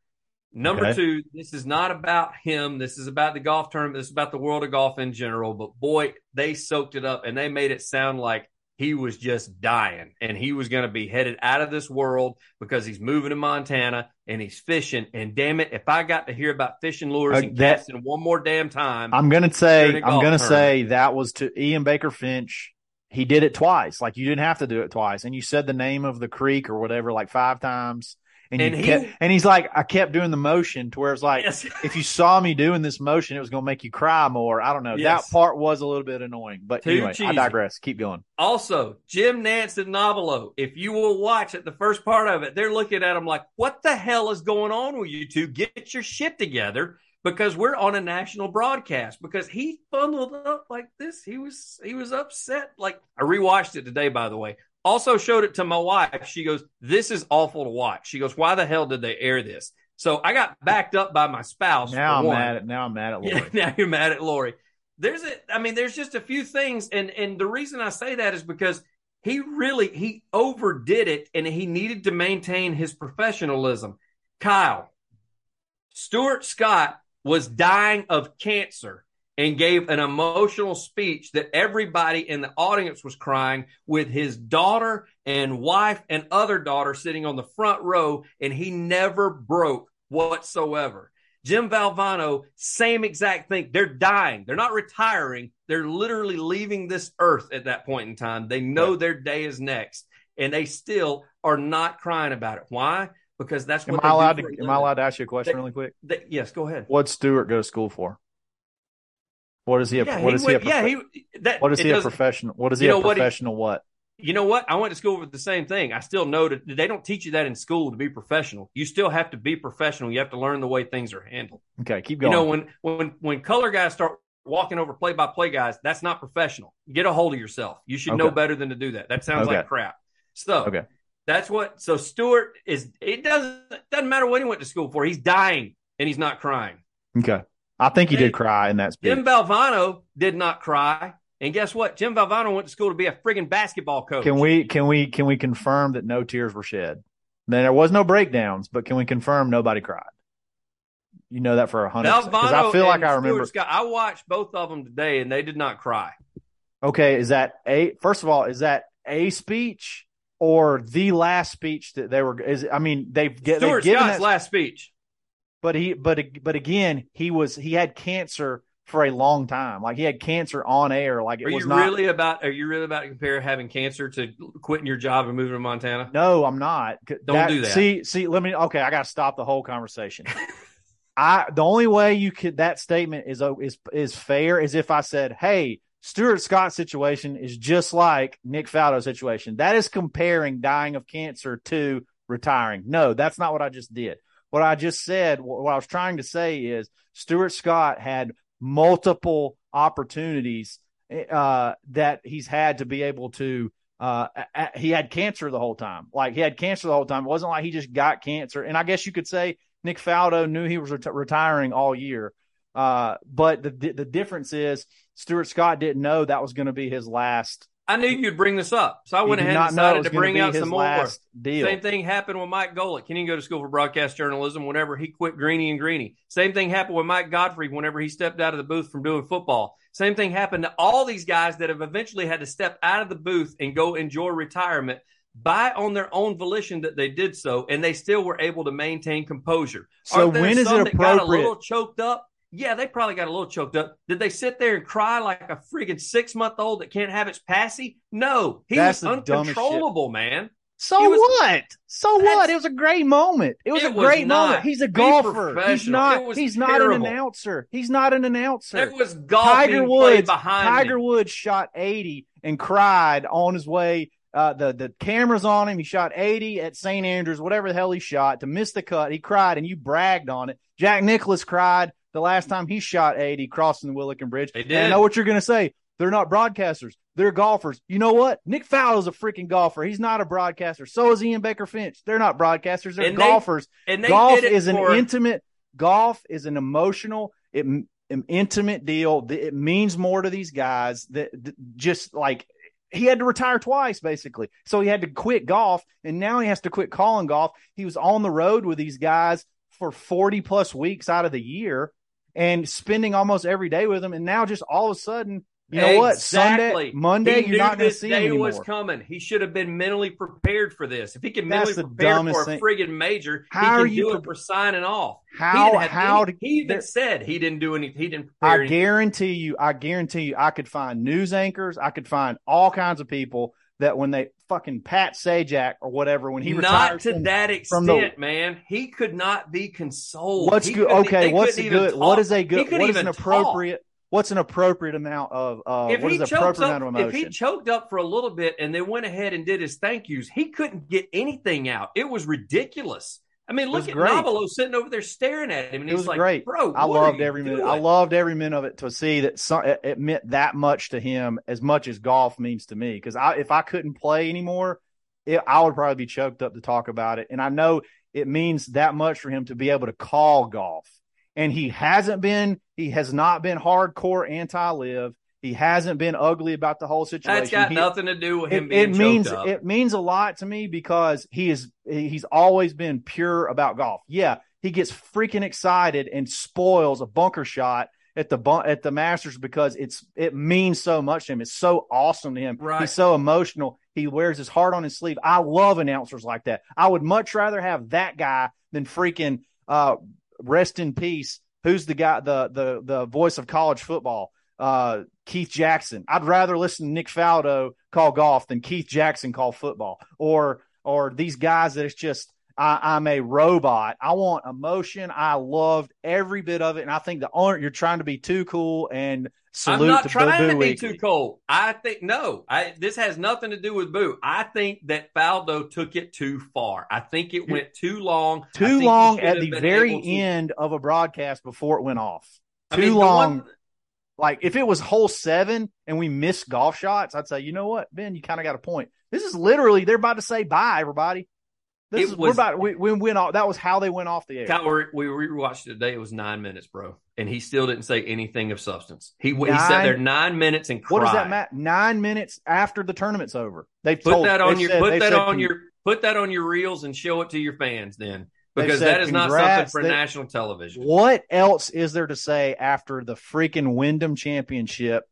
Number Okay. two, this is not about him. This is about the golf tournament. This is about the world of golf in general. But boy, they soaked it up and they made it sound like he was just dying and he was going to be headed out of this world because he's moving to Montana and he's fishing. And damn it, if I got to hear about fishing lures Uh, and that- casting one more damn time, I'm gonna say a I'm gonna say that was to Ian Baker Finch. He did it twice. Like you didn't have to do it twice, and you said the name of the creek or whatever like five times, and, And he- kept. And he's like, I kept doing the motion to where it's like, Yes. if you saw me doing this motion, it was gonna make you cry more. I don't know. Yes. That part was a little bit annoying, but Too anyway, I digress. Keep going. Also, Jim Nantz and Nobilo, if you will watch it, the first part of it, they're looking at him like, what the hell is going on with you two? Get your shit together because we're on a national broadcast because he bundled up like this. He was, he was upset. Like I rewatched it today, by the way. Also showed it to my wife. She goes, this is awful to watch. She goes, why the hell did they air this? So I got backed up by my spouse. Now I'm one. mad at now I'm mad at Lori. Yeah, now you're mad at Lori. There's a, I mean, there's just a few things, and and the reason I say that is because he really he overdid it, and he needed to maintain his professionalism. Kyle, Stuart Scott was dying of cancer and gave an emotional speech that everybody in the audience was crying with his daughter and wife and other daughter sitting on the front row, and he never broke whatsoever. Jim Valvano, same exact thing. They're dying. They're not retiring. They're literally leaving this earth at that point in time. They know their day is next, and they still are not crying about it. Why? Because that's Am what I they do allowed to? Am I allowed to ask you a question They- really quick? They- yes, go ahead. What'd Stuart go to school for? What is he? A, Yeah, what he is he? A went, yeah, he. That, what is he a professional? What is he You a know what he- professional? what? You know what? I went to school for the same thing. I still know that they don't teach you that in school to be professional. You still have to be professional. You have to learn the way things are handled. Okay, keep going. You know, when when when color guys start walking over play by play guys, that's not professional. Get a hold of yourself. You should know better than to do that. That sounds Okay. like crap. So Okay. that's what. So Stuart is. It doesn't doesn't matter what he went to school for. He's dying and he's not crying. okay, I think he did cry in that speech. Jim Valvano did not cry. And guess what? Jim Valvano went to school to be a friggin' basketball coach. Can we can we can we confirm that no tears were shed? Then there was no breakdowns, but can we confirm nobody cried? You know that for a hundred because Valvano I feel like I remember. Scott, I watched both of them today, and they did not cry. Okay, is that a first of all is that a speech or the last speech that they were? Is I mean they've get Stuart given Scott's that, last speech. But he but but again he was he had cancer for a long time. Like he had cancer on air. Like it Are was you not. really about? Are you really about to compare having cancer to quitting your job and moving to Montana? No, I'm not. Don't do that. See, see, let me. Okay, I got to stop the whole conversation. I the only way you could that statement is oh, is is fair is if I said, "Hey, Stuart Scott's situation is just like Nick Faldo's situation." That is comparing dying of cancer to retiring. No, that's not what I just did. What I just said, what I was trying to say is Stuart Scott had multiple opportunities uh, that he's had to be able to uh, he had cancer the whole time. Like he had cancer the whole time. It wasn't like he just got cancer. And I guess you could say Nick Faldo knew he was ret- retiring all year. Uh, but the the difference is Stuart Scott didn't know that was going to be his last. I knew you'd bring this up, so I went ahead and decided to bring out some more. deal. Same thing happened with Mike Golic. Can he didn't go to school for broadcast journalism whenever he quit Greeny and Greeny. Same thing happened with Mike Godfrey whenever he stepped out of the booth from doing football. Same thing happened to all these guys that have eventually had to step out of the booth and go enjoy retirement by on their own volition that they did so, and they still were able to maintain composure. So when is it that got a little choked up? Yeah, they probably got a little choked up. Did they sit there and cry like a friggin' six month old that can't have its passy? No, he That's was the dumbest shit. uncontrollable, man. So was- what? So what? It was a great moment. It was It a great not. moment. He's a golfer. He's not. It was He's not terrible. an announcer. He's not an announcer. There was Tiger Woods. behind Tiger me. Woods shot 80 and cried on his way. Uh, the the cameras on him. He shot 80 at St. Andrews, whatever the hell he shot to miss the cut. He cried and you bragged on it. Jack Nicklaus cried the last time he shot 80 crossing the Swilcan Bridge. They And I know what you're going to say. They're not broadcasters. They're golfers. You know what? Nick Faldo's a freaking golfer. He's not a broadcaster. So is Ian Baker Finch. They're not broadcasters. They're And they- golfers And they golf is is an for, intimate golf is an emotional it, an intimate deal it means more to these guys that that just like he had to retire twice basically so he had to quit golf and now he has to quit calling golf he was on the road with these guys for 40 plus weeks out of the year and spending almost every day with him. And now just all of a sudden, you know what? Sunday, Monday, he you're not going to see day him anymore. was coming. He should have been mentally prepared for this. If he can mentally prepare for a thing. friggin' major, How he are can you do pre- it for signing off. he How, didn't how, any- to, he even there- said he didn't do anything. He didn't prepare. I anything. guarantee you, I guarantee you, I could find news anchors, I could find all kinds of people that when they fucking Pat Sajak or whatever, when he not to from- that extent, the- man. He could not be consoled. What's good? Okay, what's a good? talk. What is a good? What is an even talk. appropriate? What's an appropriate amount of? Uh, if what is appropriate up, amount of emotion? if he choked up for a little bit and then went ahead and did his thank yous, he couldn't get anything out. It was ridiculous. I mean, look at great. Nobilo sitting over there staring at him, and he's was like, great. "Bro, I loved every minute. doing? I loved every minute of it to see that some, it, it meant that much to him as much as golf means to me. Because I, if I couldn't play anymore, it, I would probably be choked up to talk about it. And I know it means that much for him to be able to call golf. And he hasn't been. He has not been hardcore anti-LIV. He hasn't been ugly about the whole situation. That's got He- nothing to do with him it, being it means up. it means a lot to me because he is he's always been pure about golf. Yeah, he gets freaking excited and spoils a bunker shot at the at the Masters because it's it means so much to him. It's so awesome to him. Right. He's so emotional. He wears his heart on his sleeve. I love announcers like that. I would much rather have that guy than freaking uh rest in peace. Who's the guy the the the voice of college football? Uh, Keith Jackson. I'd rather listen to Nick Faldo call golf than Keith Jackson call football, or or these guys that it's just I, I'm a robot. I want emotion. I loved every bit of it, and I think the owner you're trying to be too cool and salute I'm not to trying Boo to be Weekley. too cold. I think no. I this has nothing to do with Boo. I think that Faldo took it too far. I think it went too long. Too long at the very to- end of a broadcast before it went off. I Too mean, the long. one- Like if it was hole seven and we missed golf shots, I'd say, you know what, Ben, you kind of got a point. This is literally they're about to say bye, everybody. This It is we're was- about we, we went off. That was how they went off the air. Kyle, we rewatched it today. It was nine minutes, bro, and he still didn't say anything of substance. He he Nine- sat there nine minutes and cried. what does that matter? Nine minutes after the tournament's over, they Put told, that on your said- put that on your put that on your reels and show it to your fans then, because said, that is not something for They- national television. What else is there to say after the freaking Wyndham Championship?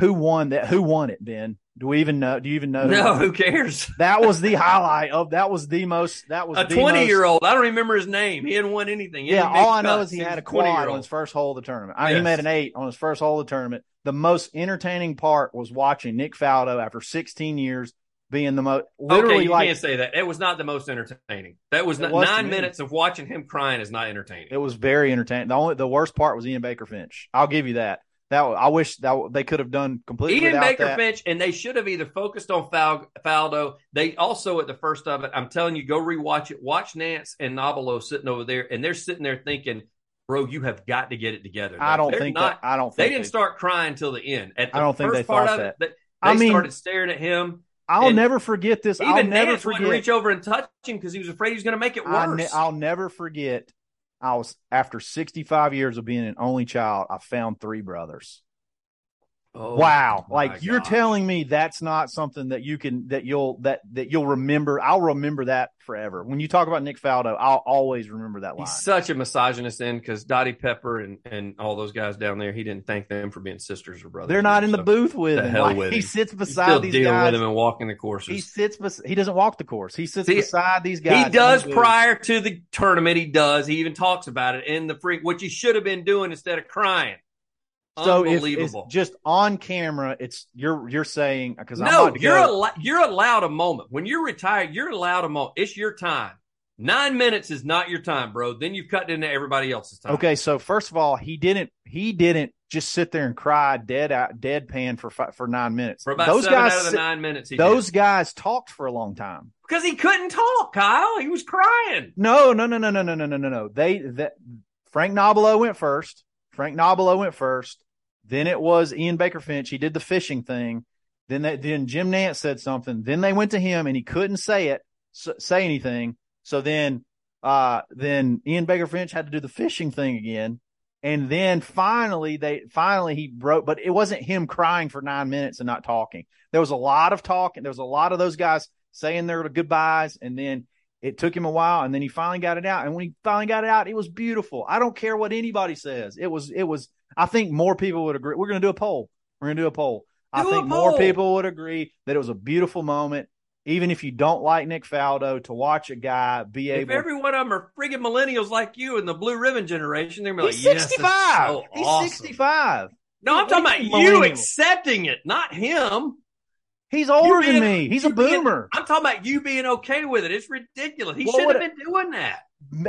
Who won that? Who won it, Ben? Do we even know? Do you even know? who No, it? who cares? That was the highlight of that was the most that was A twenty most- year old. I don't remember his name. He hadn't won anything. He Yeah, all I know is he had a quad 20-year-old. on his first hole of the tournament. I, He Yes. made an eight on his first hole of the tournament. The most entertaining part was watching Nick Faldo after 16 years being the most literally okay, you like can't say that. It was not the most entertaining. That was not was nine minutes of watching him crying is not entertaining. it was very entertaining. The only the worst part was Ian Baker Finch. I'll give you that. That I wish that they could have done completely Ian Baker that. Finch, and they should have either focused on Fal- Faldo. They also at the first of it, I'm telling you, go rewatch it. Watch Nantz and Nobilo sitting over there, and they're sitting there thinking, "Bro, you have got to get it together." I don't think not. that. I don't they think didn't start crying till the end. At the I don't think first they thought of it, that. they, I mean, started staring at him. I'll and never forget this. Even I'll never Nantz wouldn't forget. reach over and touch him because he was afraid he was going to make it worse. ne- I'll never forget. I was after 65 years of being an only child. I found three brothers. Oh, wow like you're telling me that's not something that you can that you'll that that you'll remember i'll remember that forever when you talk about nick faldo i'll always remember that line He's such a misogynist then because Dottie Pepper and, and all those guys down there, he didn't thank them for being sisters or brothers. they're not in the booth with him hell Like, with he him. sits He's beside still these dealing guys with them and walking the courses. he sits bes- he doesn't walk the course he sits See, beside these guys He does in prior to the tournament. He does. He even talks about it in the freak, what you should have been doing instead of crying. So if it's just on camera it's you're you're saying because I'm no, about to you're al- you're allowed a moment when you're retired. You're allowed a moment. It's your time. Nine minutes is not your time, bro. Then you've cut into everybody else's time. Okay, so first of all, he didn't he didn't just sit there and cry dead out deadpan for fi- for nine minutes. For about those seven guys, out of the nine minutes, he those did. guys talked for a long time. because he couldn't talk, Kyle. He was crying. No, no, no, no, no, no, no, no, no, no. They that Frank Nobilo went first. Frank Nobilo went first. Then it was Ian Baker Finch. He did the fishing thing. Then that then Jim Nantz said something. Then they went to him and he couldn't say it, say anything. So then, uh, then Ian Baker Finch had to do the fishing thing again. And then finally they finally he broke, but it wasn't him crying for nine minutes and not talking. There was a lot of talking. There was a lot of those guys saying their goodbyes, and then It took him a while, and then he finally got it out. And when he finally got it out, it was beautiful. I don't care what anybody says. It was. It was. I think more people would agree. We're going to do a poll. We're going to do a poll. I Do a think more people would agree that it was a beautiful moment. Even if you don't like Nick Faldo, to watch a guy be If able. every one of them are friggin' millennials like you in the blue ribbon generation, they're gonna be He's like, yes, 65. so He's awesome. 65. No, I'm What talking about you you mean millennial? accepting it, not him. He's older You than me. He's a you being- boomer. I'm talking about you being okay with it. It's ridiculous. He Well, shouldn't have been doing that.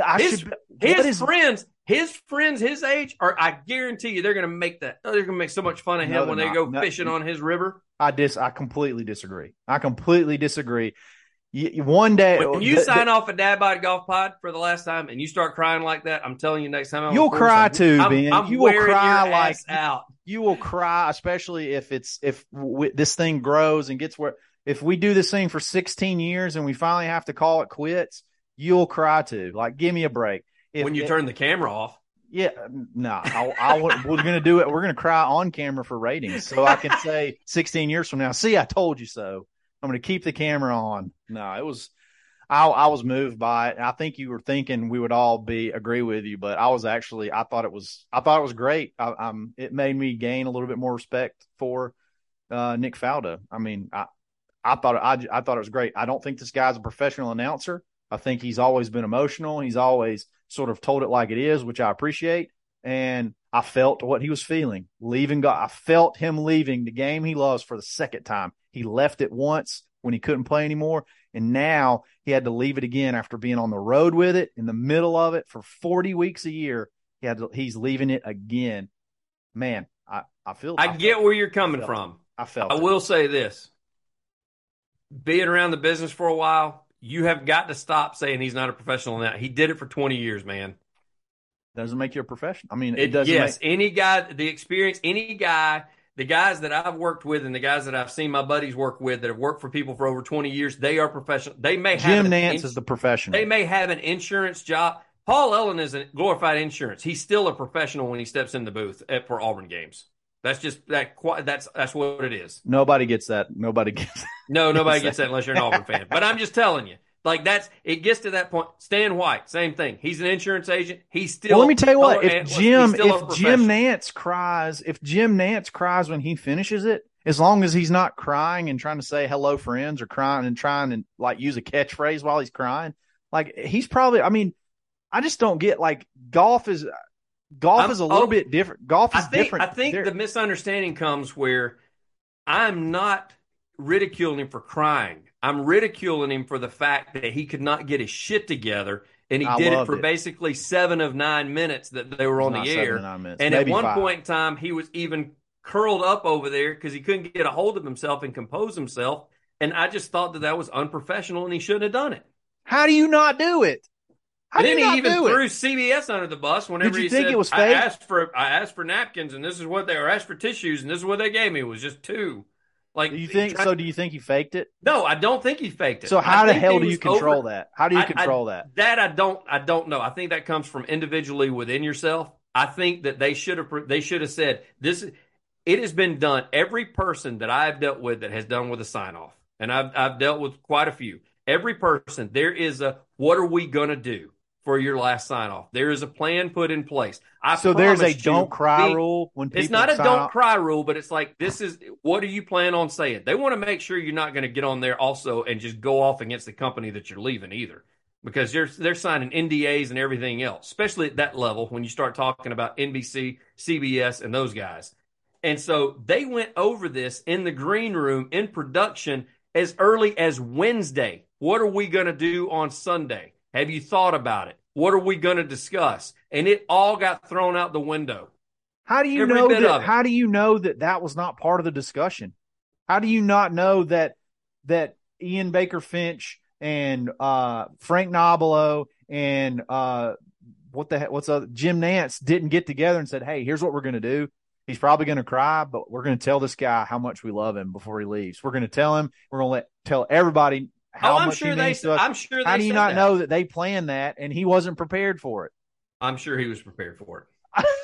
I His, should. his is- friends, his friends, his age, are I guarantee you, they're going to make that. They're going to make so much fun of him No, when they not. go No. fishing on his river. I dis. I completely disagree. I completely disagree. You, one day, When uh, you the- sign off a Dad Bod Golf Pod for the last time, and you start crying like that, I'm telling you, next time I'm You'll cry too, I'm, Ben. I'm You will cry like- out. You will cry, especially if it's if w- this thing grows and gets where. If we do this thing for 16 years and we finally have to call it quits, you'll cry too. Like, give me a break. If, when you turn the camera off. Yeah, no, I, I we're gonna do it. We're gonna cry on camera for ratings, so I can say 16 years from now, see, I told you so. I'm gonna keep the camera on. No, it was, I, I was moved by it. I think you were thinking we would all be agree with you, but I was actually, I thought it was, I thought it was great. I, it made me gain a little bit more respect for uh, Nick Faldo. I mean, I, I thought, I, I thought it was great. I don't think this guy's a professional announcer. I think he's always been emotional. He's always sort of told it like it is, which I appreciate. And I felt what he was feeling leaving. God, I felt him leaving the game he loves for the second time. He left it once when he couldn't play anymore. And now he had to leave it again after being on the road with it in the middle of it for 40 weeks a year. He had to, he's leaving it again. Man, I, I feel, I felt get it. where you're coming felt from. I felt I it. will say this. Being around the business for a while, you have got to stop saying he's not a professional now. He did it for 20 years, man. doesn't make you a professional. I mean, it, It, doesn't yes, make, any guy, the experience, any guy, the guys that I've worked with and the guys that I've seen my buddies work with that have worked for people for over 20 years, they are professional. They may have Jim an Nantz ins- is the professional. They may have an insurance job. Paul Ellen is a glorified insurance. He's still a professional when he steps in the booth at, for Auburn games. That's just that. That's that's what it is. Nobody gets that. Nobody gets That. No, nobody gets that unless you're an Auburn fan. But I'm just telling you, like that's it gets to that point. Stan White, same thing. He's an insurance agent. He's still. Well, let me tell you what. If. Jim, He's still a if Jim. Nantz cries, if Jim Nantz cries when he finishes it, as long as he's not crying and trying to say hello friends or crying and trying and like use a catchphrase while he's crying, like he's probably. I mean, I just don't get like golf is golf I'm- is a little oh, bit different. Golf I is think different. I think There- the misunderstanding comes where I'm not ridiculing him for crying. I'm ridiculing him for the fact that he could not get his shit together, and he I did it for it. basically seven of nine minutes that they were on the air. to nine minutes, And at one five. point in time, he was even curled up over there because he couldn't get a hold of himself and compose himself. And I just thought that that was unprofessional, and he shouldn't have done it. how do you not do it? How And do then he even do it? threw CBS under the bus whenever you he said, it was "I asked for I asked for napkins, and this is what they or asked for tissues, and this is what they gave me. It was just two. Like Do you think so? Do you think he faked it? No, I don't think he faked it. So I how the hell he do you control over- that? How do you I- I- control that? That I don't. I don't know. I think that comes from individually within yourself. I think that they should have. They should have said this. It has been done. Every person that I've dealt with that has done with a sign off, and I've I've dealt with quite a few. Every person, there is a what are we gonna do for your last sign off? There is a plan put in place. I So there's a don't cry rule when people it's not a don't off? cry rule, but it's like this is what do you plan on saying? They want to make sure you're not going to get on there also and just go off against the company that you're leaving either, because they're they're signing NDAs and everything else, especially at that level when you start talking about NBC, CBS, and those guys. And so they went over this in the green room in production as early as Wednesday. What are we going to do on Sunday? Have you thought about it? What are we going to discuss? And it all got thrown out the window. How do you Every know that? How do you know that that was not part of the discussion? How do you not know that that Ian Baker Finch and uh, Frank Nobilo and uh, what the heck, what's uh, Jim Nantz didn't get together and said, "Hey, here's what we're going to do." He's probably going to cry, but we're going to tell this guy how much we love him before he leaves. We're going to tell him. We're going to let tell everybody how oh, I'm much sure he they. means to us. I'm sure they. how do you not that. know that they planned that and he wasn't prepared for it? I'm sure he was prepared for it.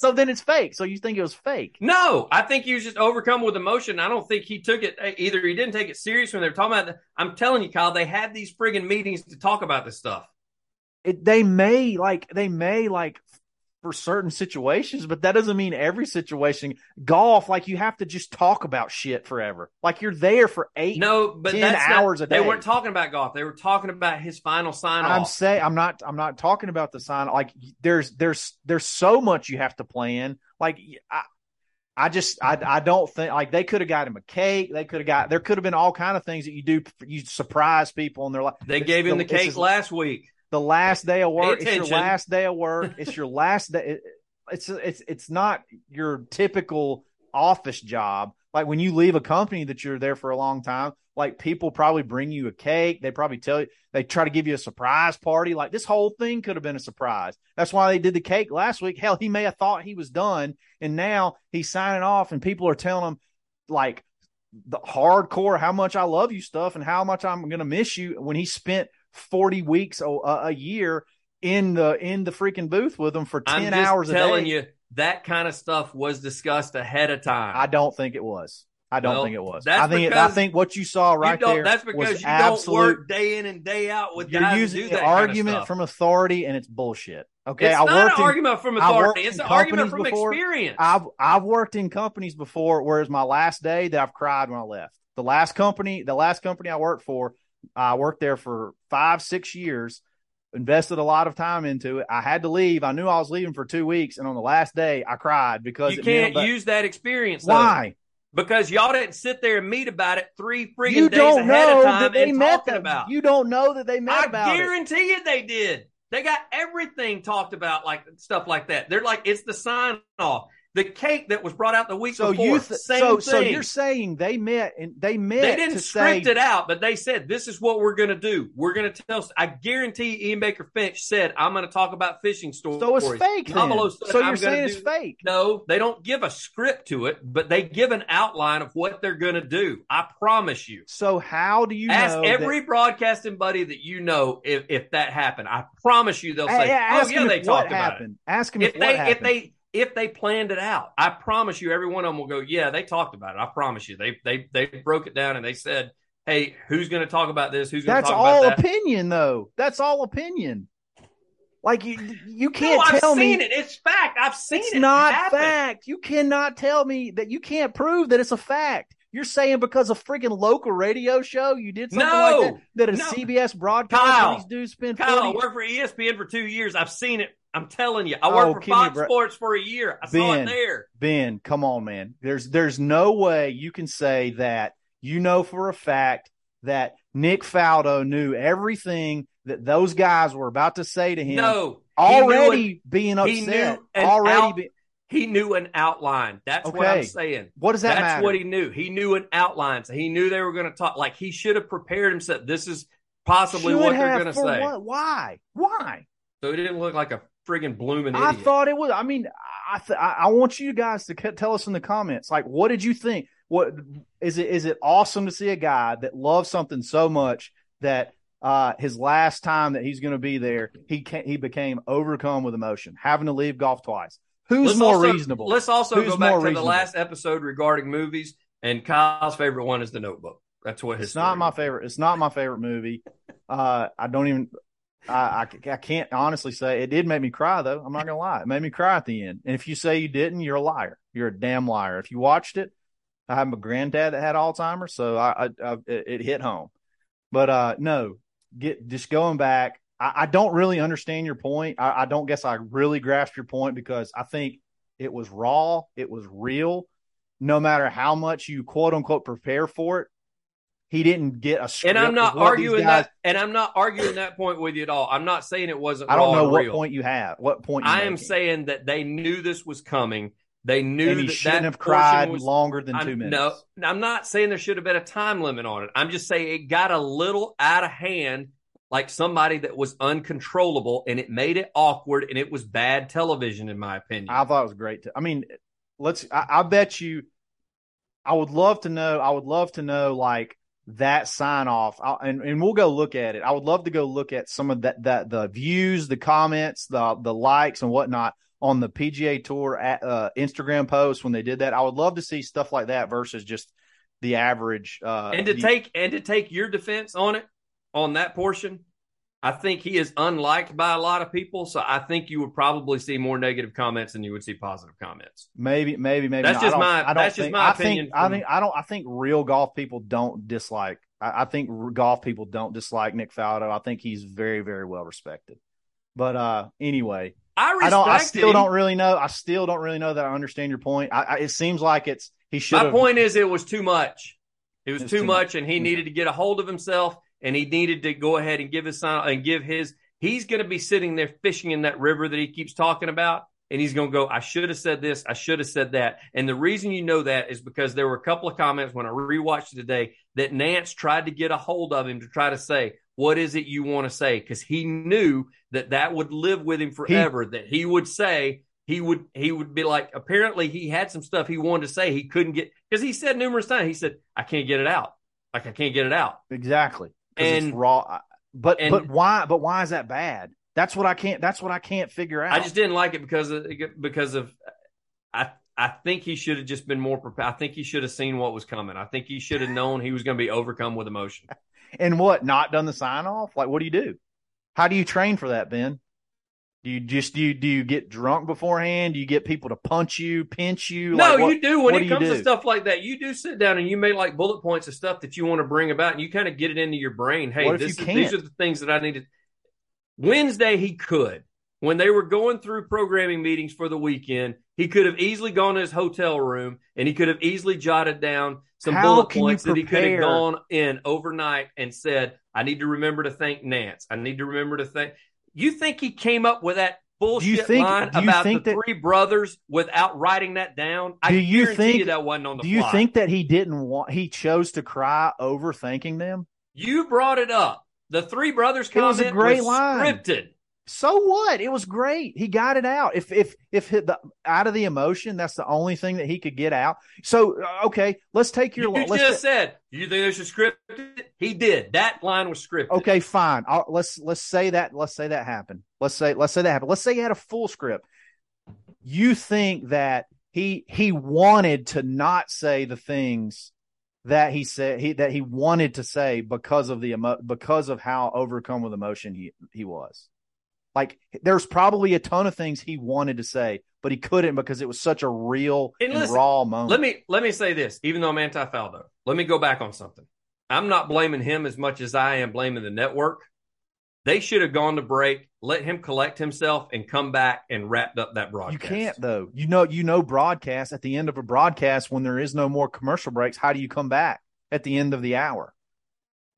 So then it's fake. So you think it was fake? No, I think he was just overcome with emotion. I don't think he took it eh, either. He didn't take it serious when they were talking about. it. I'm telling you, Kyle, they had these friggin' meetings to talk about this stuff. It, they may like they may like for certain situations, but that doesn't mean every situation. Golf, like you have to just talk about shit forever. Like you're there for eight, No, but 10 that's hours not, a day. They weren't talking about golf. They were talking about his final sign off. I'm saying I'm not I'm not talking about the sign. Like there's there's there's so much you have to plan. Like I I just I I don't think like they could have got him a cake. They could have got there could have been all kind of things that you do. You surprise people and they're like They gave him the it's cake last week. The last day of work. It's your last day of work. It's your last day. it- It's it's it's not your typical office job. Like when you leave a company that you're there for a long time, like people probably bring you a cake. They probably tell you they try to give you a surprise party. Like this whole thing could have been a surprise. That's why they did the cake last week. Hell, he may have thought he was done, and now he's signing off, and people are telling him like the hardcore how much I love you stuff and how much I'm gonna miss you when he spent 40 weeks oh, a, a year in the in the freaking booth with them for 10 I'm just hours a telling you that kind of stuff was discussed ahead of time. I don't think it was. I don't Well, think it was. I think it, I think what you saw right don't- there That's was because you absolute. don't work day in and day out with you're guys using do that kind of argument from authority and it's bullshit. Okay, it's I not an in, argument from authority. It's an argument from before. experience. I've I've worked in companies before where it's my last day that I've cried when I left. The last company, the last company I worked for, I worked there for five, six years, invested a lot of time into it. I had to leave. I knew I was leaving for two weeks, and on the last day, I cried because you it can't use that experience. though, why Because y'all didn't sit there and meet about it three freaking you days don't ahead know of time that they and met talking that. about. You don't know that they met I about it. guarantee you they did. They got everything talked about, like stuff like that. They're like it's the sign off. The cake that was brought out the week So before, you th- same so thing. so you're saying they met and they met they didn't script say it out, but they said this is what we're going to do. We're going to tell. I guarantee Ian Baker Finch said I'm going to talk about fishing stories. so it's fake. Said, So you're saying it's fake. No, they don't give a script to it, but they give an outline of what they're going to do. I promise you. So how do you Ask every that, broadcasting buddy that you know if, if that happened. I promise you they'll say, oh, ask "Oh yeah, them they talked about happened. Ask them if, If they happened. if they if they planned it out, I promise you, every one of them will go, "Yeah, they talked about it." I promise you, they they they broke it down and they said, "Hey, who's going to talk about this? Who's going to That's talk all about that?" opinion, though. That's all opinion. Like you, you can't I've tell seen me it. It's fact. I've seen it's it. not happen. fact. You cannot tell me that you can't prove that it's a fact. You're saying because a freaking local radio show you did something No. like that that a No. CBS broadcast Kyle. these dudes spend Kyle, I 40 worked for ESPN for two years. I've seen it. I'm telling you. I Oh, worked for give me a Fox break. Sports for a year. I saw it there. Ben, come on, man. There's there's no way you can say that you know for a fact that Nick Faldo knew everything that those guys were about to say to him. No. already an- being upset. Already, out- be, He knew an outline. That's what I'm saying. what does that That's matter? what he knew. He knew an outline. So he knew they were going to talk. Like he should have prepared himself. This is possibly Should what they're going to say. what? Why? Why? So he didn't look like a friggin' blooming idiot. I thought it was. I mean, I th- I want you guys to tell us in the comments. Like, what did you think? What is it? Is it awesome to see a guy that loves something so much that uh, his last time that he's going to be there, he can he became overcome with emotion, having to leave golf twice. Who's Let's more also- reasonable? Let's also Who's go back to the last episode regarding movies. And Kyle's favorite one is The Notebook. That's what his. It's not my is. favorite. It's not my favorite movie. Uh, I don't even. I, I I can't honestly say it did make me cry though. I'm not gonna lie. It made me cry at the end. And if you say you didn't, you're a liar. You're a damn liar. If you watched it, I have a granddad that had Alzheimer's, so I, I, I it, it hit home. But uh, no, get just going back. I, I don't really understand your point. I, I don't guess I really grasp your point because I think it was raw. It was real. No matter how much you quote unquote prepare for it, he didn't get a script. And I'm not of what these arguing guys- that. And I'm not arguing that point with you at all. I'm not saying it wasn't. I don't know what real. point you have. What point I am making. saying that they knew this was coming. They knew and he that shouldn't that have cried was, longer than I'm, 2 minutes. No, I'm not saying there should have been a time limit on it. I'm just saying it got a little out of hand, like somebody that was uncontrollable, and it made it awkward, and it was bad television, in my opinion. I thought it was great. To, I mean, let's. I, I bet you. I would love to know. I would love to know like that sign off, I, and and we'll go look at it. I would love to go look at some of that that the views, the comments, the the likes and whatnot on the PGA Tour at, uh, Instagram post when they did that. I would love to see stuff like that versus just the average. Uh, and to take and to take your defense on it on that portion, I think he is unliked by a lot of people. So I think you would probably see more negative comments than you would see positive comments. maybe, maybe, maybe. That's not. just my- I that's just think, my I opinion Think, I think I don't. I think real golf people don't dislike. I, I think golf people don't dislike Nick Faldo. I think he's very, very well respected. But uh, anyway, I respect I don't. I still him. don't really know. I still don't really know that I understand your point. I, I, it seems like it's he should. My point is, it was too much. It was It's too too much, much. and he needed to get a hold of himself, and he needed to go ahead and give his sign and give his. He's going to be sitting there fishing in that river that he keeps talking about, and he's going to go. I should have said this. I should have said that. And the reason you know that is because there were a couple of comments when I rewatched it today that Nantz tried to get a hold of him to try to say, "What is it you want to say?" Because he knew that that would live with him forever. that he would say he would he would be like apparently he had some stuff he wanted to say he couldn't get because he said numerous times he said i can't get it out like i can't get it out exactly 'Cause it's And- raw. But and- but why? But why is that bad? That's what I can't. That's what I can't figure out. i just didn't like it because of because of i i think he should have just been more prepared i think he should have seen what was coming i think he should have known he was going to be overcome with emotion and what? Not done the sign off? Like, what do you do? How do you train for that, Ben? Do you just do you do you get drunk beforehand? Do you get people to punch you, pinch you? no Like, what- you do. When it do comes to stuff like that you do sit down and you make like bullet points of stuff that you want to bring about and you kind of get it into your brain. Hey this is, these are the things that i need to wednesday he could. When they were going through programming meetings for the weekend he could have easily gone to his hotel room and he could have easily jotted down some How bullet points that he could have gone in overnight and said i need to remember to thank nantz. I need to remember to thank you think he came up with that bullshit think- line do you about think the that- three brothers without writing that down i Do you guarantee think- you that wasn't on the Do you fly. think that he didn't want? He chose to cry over thanking them. You brought it up. The three brothers It comment was a great line. scripted. So what? It was great. He got it out. If if if hit the out of the emotion, that's the only thing that he could get out. So uh, okay, let's take your. You just said you think they should script. He did. That line was scripted. Okay, fine. I'll, let's let's say that let's say that happened. Let's say let's say that happened. Let's say he had a full script. You think that he he wanted to not say the things that he said he that he wanted to say because of the emo- because of how overcome with emotion he he was. Like there's probably a ton of things he wanted to say, but he couldn't because it was such a real And and, listen, raw moment. Let me let me say this. Even though I'm anti Faldo, let me go back on something. I'm not blaming him as much as I am blaming the network. They should have gone to break, let him collect himself, and come back and wrapped up that broadcast. You can't though. You know, you know, broadcast at the end of a broadcast when there is no more commercial breaks. How do you come back at the end of the hour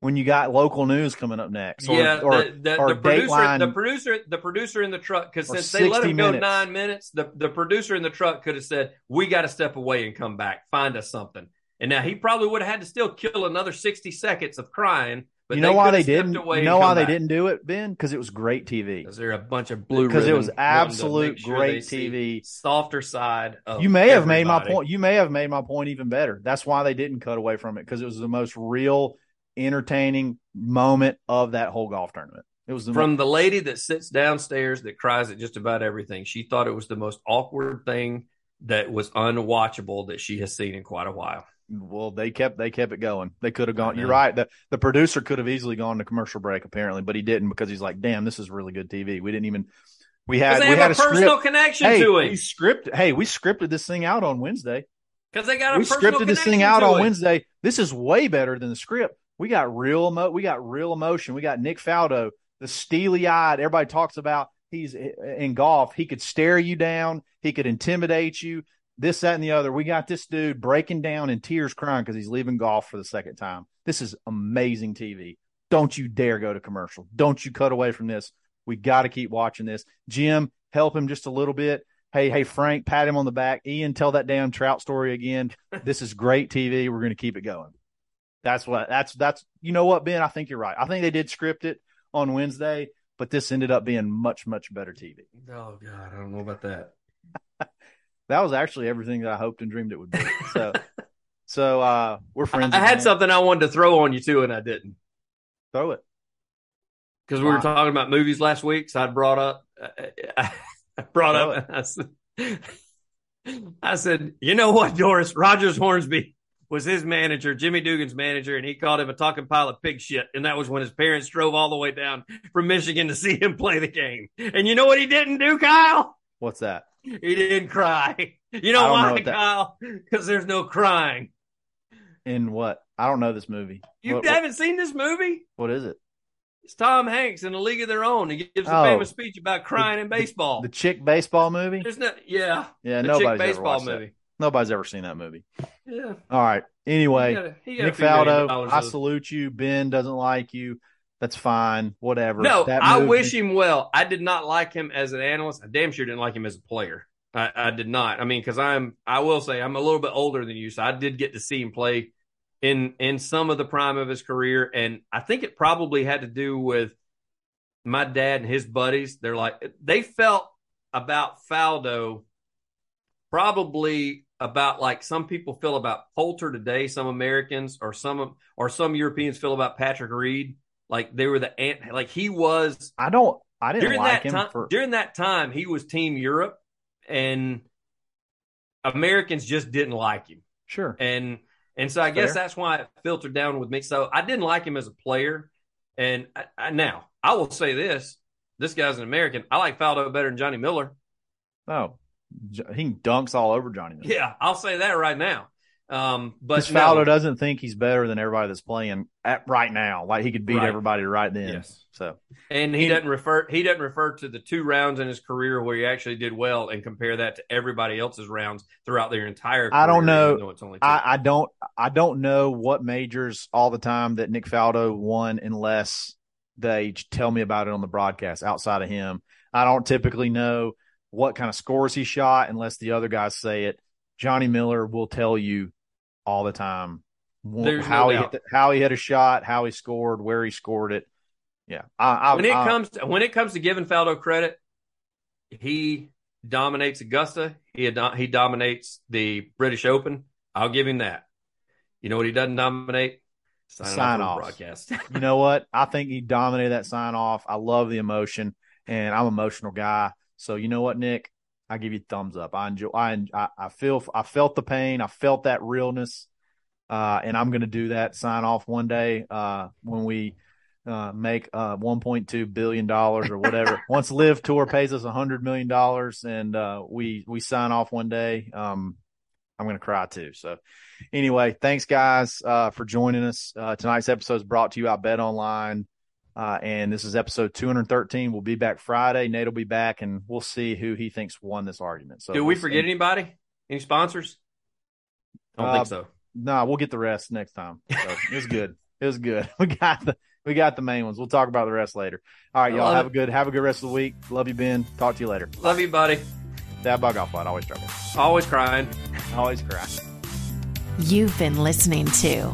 when you got local news coming up next? Or, yeah, or, the, the, or the producer, Dateline- the producer, the producer in the truck. Because since they let 60 him go nine minutes, the the producer in the truck could have said, "We got to step away and come back. Find us something." And now he probably would have had to still kill another sixty seconds of crying. But you know why they didn't? You know why come they didn't do it, Ben? Because it was great TV. Because they're a bunch of blue. Because it was ribbon wanting to absolute sure great TV. Softer side. Of You may have made my point. You may have made my point even better. That's why they didn't cut away from it because it was the most real, entertaining moment of that whole golf tournament. It was the from the lady that sits downstairs that cries at just about everything. She thought it was the most awkward thing that was unwatchable that she has seen in quite a while. Well, they kept they kept it going. They could have gone. You're right. The the producer could have easily gone to commercial break apparently, but he didn't because he's like, "Damn, this is really good TV." We didn't even we had we have had a a personal script. connection Hey, to we him. scripted. Hey, we scripted this thing out on Wednesday. Because they got a We personal scripted this thing out on him. Wednesday. This is way better than the script. We got real emo- we got real emotion. We got Nick Faldo, the steely eyed. Everybody talks about he's eh, eh, in golf. He could stare you down. He could intimidate you. This, that, and the other. We got this dude breaking down in tears, crying because he's leaving golf for the second time. This is amazing TV. Don't you dare go to commercial. Don't you cut away from this. We got to keep watching this. Jim, help him just a little bit. Hey, hey, Frank, pat him on the back. Ian, tell that damn trout story again. This is great TV. We're going to keep it going. That's what, that's, that's, you know what, Ben? I think you're right. I think they did script it on Wednesday, but this ended up being much, much better TV. Oh God, I don't know about that. That was actually everything that I hoped and dreamed it would be. So, so, uh, we're friends. I had something I wanted to throw on you too, and I didn't. Throw it. Because we were talking about movies last week, so I brought up. Uh, I brought up. I said, I said, you know what, Doris? Rogers Hornsby was his manager, Jimmy Dugan's manager, and he called him a talking pile of pig shit. And that was when his parents drove all the way down from Michigan to see him play the game. And you know what he didn't do, Kyle? What's that? He didn't cry. You know why, know Kyle? Because there's no crying. In what? I don't know this movie. You what, haven't what? seen this movie? What is it? It's Tom Hanks in a league of their own. He gives a oh, famous speech about crying the, in baseball. The, the, chick baseball movie. There's no, yeah, yeah. The nobody's chick baseball movie. That. Nobody's ever seen that movie. Yeah. All right. Anyway, he got a, he got Nick Faldo, I salute you. Ben doesn't like you. That's fine. Whatever. No, I wish him well. I did not like him as an analyst. I damn sure didn't like him as a player. I, I did not. I mean, because I'm, I will say, I'm a little bit older than you, so I did get to see him play in in some of the prime of his career, and I think it probably had to do with my dad and his buddies. They're like they felt about Faldo probably about like some people feel about Poulter today, some Americans or some or some Europeans feel about Patrick Reed. Like they were the ant like he was I don't I didn't during like that him time, for... during that time he was team Europe and Americans just didn't like him. Sure. And and so I Fair. guess that's why it filtered down with me. So I didn't like him as a player. And I, I, now I will say this: this guy's an American. I like Faldo better than Johnny Miller. Oh, he dunks all over Johnny Miller. Yeah, I'll say that right now. Um, but Faldo no. doesn't think he's better than everybody that's playing at right now. Like he could beat right. everybody right then. Yes. So, and he, he doesn't refer he doesn't refer to the two rounds in his career where he actually did well and compare that to everybody else's rounds throughout their entire. Career, I don't know. I, I, don't. I don't know what majors all the time that Nick Faldo won unless they tell me about it on the broadcast. Outside of him, I don't typically know what kind of scores he shot unless the other guys say it. Johnny Miller will tell you all the time There's how no he hit the, how he hit a shot, how he scored, where he scored it. Yeah, I, I, when it I, comes to, when it comes to giving Faldo credit, he dominates Augusta. He he dominates the British Open. I'll give him that. You know what he doesn't dominate? Sign, sign off, off. broadcast. you know what? I think he dominated that sign off. I love the emotion, and I'm an emotional guy. So you know what, Nick? I give you thumbs up. I enjoy. I I feel. I felt the pain. I felt that realness, uh, and I'm going to do that sign off one day uh, when we uh, make uh, 1.2 billion dollars or whatever. Once LIV Tour pays us 100 million dollars and uh, we we sign off one day, um, I'm going to cry too. So, anyway, thanks guys uh, for joining us. Uh, tonight's episode is brought to you by Bet Online. Uh, and this is episode 213. We'll be back Friday. Nate will be back, and we'll see who he thinks won this argument. So, do we forget anybody? Any sponsors? I don't uh, think so. No, nah, we'll get the rest next time. So, it was good. It was good. We got the we got the main ones. We'll talk about the rest later. All right, y'all have it. a good have a good rest of the week. Love you, Ben. Talk to you later. Love you, buddy. That bug off lot. Always trouble. Always crying. Always crying. You've been listening to